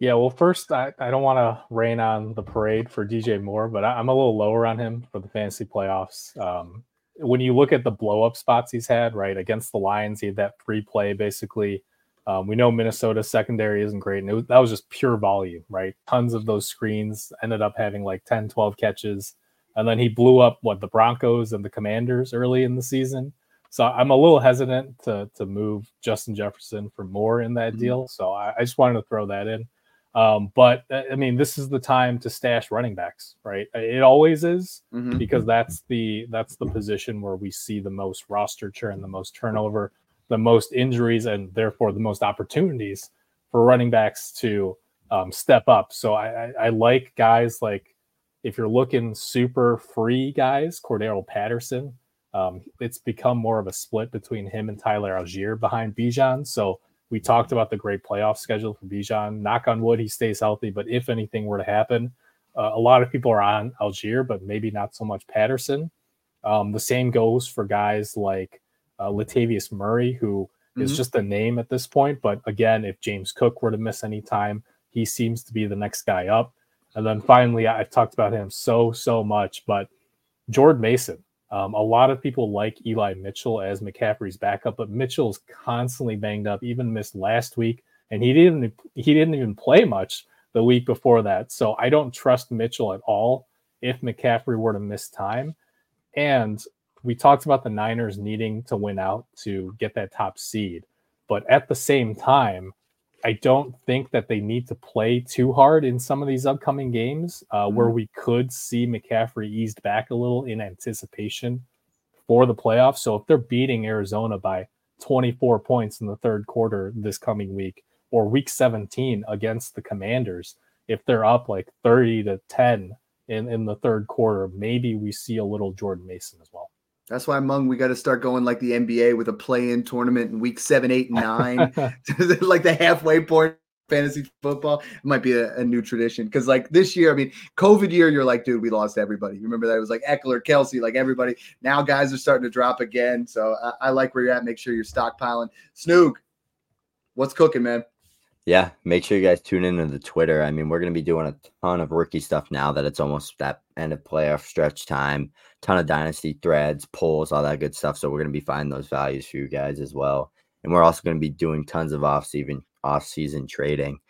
B: Yeah, well, first, I, I don't want to rain on the parade for DJ Moore, but I, I'm a little lower on him for the fantasy playoffs. Um, when you look at the blow up spots he's had, right, against the Lions, he had that free play basically. Um, we know Minnesota's secondary isn't great, and it was, that was just pure volume, right? Tons of those screens ended up having like 10, 12 catches. And then he blew up what the Broncos and the Commanders early in the season. So I'm a little hesitant to to move Justin Jefferson for Moore in that
A: Mhm.
B: deal. So I, I just wanted to throw that in. Um, but uh, I mean, this is the time to stash running backs, right? It always is
A: Mhm.
B: because that's the that's the position where we see the most roster churn, the most turnover, the most injuries, and therefore the most opportunities for running backs to um, step up. So I, I, I like guys like if you're looking super free guys, Cordarrelle Patterson. Um, it's become more of a split between him and Tyler Allgeier behind Bijan. So we talked about the great playoff schedule for Bijan. Knock on wood, he stays healthy. But if anything were to happen, uh, a lot of people are on Algier, but maybe not so much Patterson. Um, the same goes for guys like uh, Latavius Murray, who is
A: Mhm.
B: just a name at this point. But again, if James Cook were to miss any time, he seems to be the next guy up. And then finally, I've talked about him so, so much, but Jordan Mason. Um, a lot of people like Eli Mitchell as McCaffrey's backup, but Mitchell's constantly banged up, even missed last week, and he didn't he didn't even play much the week before that. So I don't trust Mitchell at all if McCaffrey were to miss time. And we talked about the Niners needing to win out to get that top seed. But at the same time, I don't think that they need to play too hard in some of these upcoming games uh, where we could see McCaffrey eased back a little in anticipation for the playoffs. So if they're beating Arizona by 24 points in the third quarter this coming week, or week 17 against the Commanders, if they're up like 30 to 10 in, in the third quarter, maybe we see a little Jordan Mason as well.
A: That's why, Meng, we got to start going like the NBA with a play-in tournament in week seven, eight, and nine, like the halfway point fantasy football. It might be a, a new tradition because, like this year, I mean, COVID year, you're like, dude, we lost everybody. You remember that it was like Ekeler, Kelce, like everybody. Now guys are starting to drop again. So I, I like where you're at. Make sure you're stockpiling. Snoog, what's cooking, man?
C: Yeah, make sure you guys tune in to the Twitter. I mean, we're going to be doing a ton of rookie stuff now that it's almost that end of playoff stretch time. Ton of dynasty threads, polls, all that good stuff. So we're going to be finding those values for you guys as well. And we're also going to be doing tons of off season off season trading,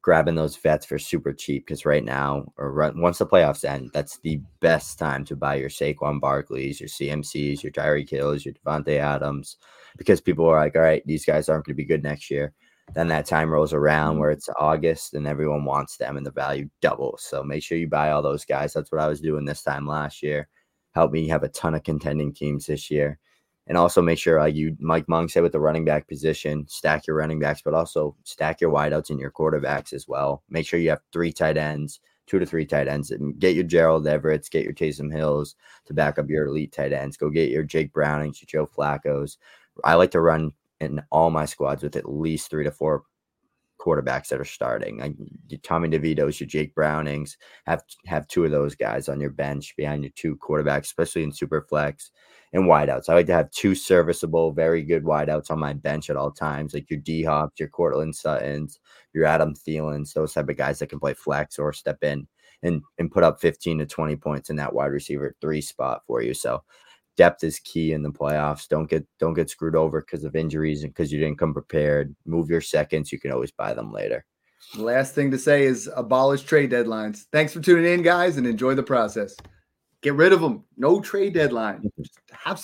C: grabbing those vets for super cheap. Because right now, or right, once the playoffs end, that's the best time to buy your Saquon Barkleys, your CMCs, your Tyreek Hills, your Davante Adams, because people are like, all right, these guys aren't going to be good next year then that time rolls around mm-hmm. where it's August and everyone wants them and the value doubles. So make sure you buy all those guys. That's what I was doing this time last year. Help me have a ton of contending teams this year. And also make sure, like you, Mike Monk said, with the running back position, stack your running backs, but also stack your wideouts and your quarterbacks as well. Make sure you have three tight ends, two to three tight ends, and get your Gerald Everett's, get your Taysom Hills to back up your elite tight ends. Go get your Jake Brownings, your Joe Flacco's. I like to run in all my squads with at least three to four quarterbacks that are starting. Like your Tommy DeVito's, your Jake Brownings, have have two of those guys on your bench behind your two quarterbacks, especially in super flex and wideouts. I like to have two serviceable, very good wideouts on my bench at all times, like your D Hops, your Courtland Suttons, your Adam Thielens, those type of guys that can play flex or step in and and put up 15 to 20 points in that wide receiver three spot for you. So depth is key in the playoffs. Don't get don't get screwed over because of injuries and because you didn't come prepared. Move your seconds. You can always buy them later.
A: The last thing to say is abolish trade deadlines. Thanks for tuning in, guys, and enjoy the process. Get rid of them. No trade deadline. Mm-hmm. Just have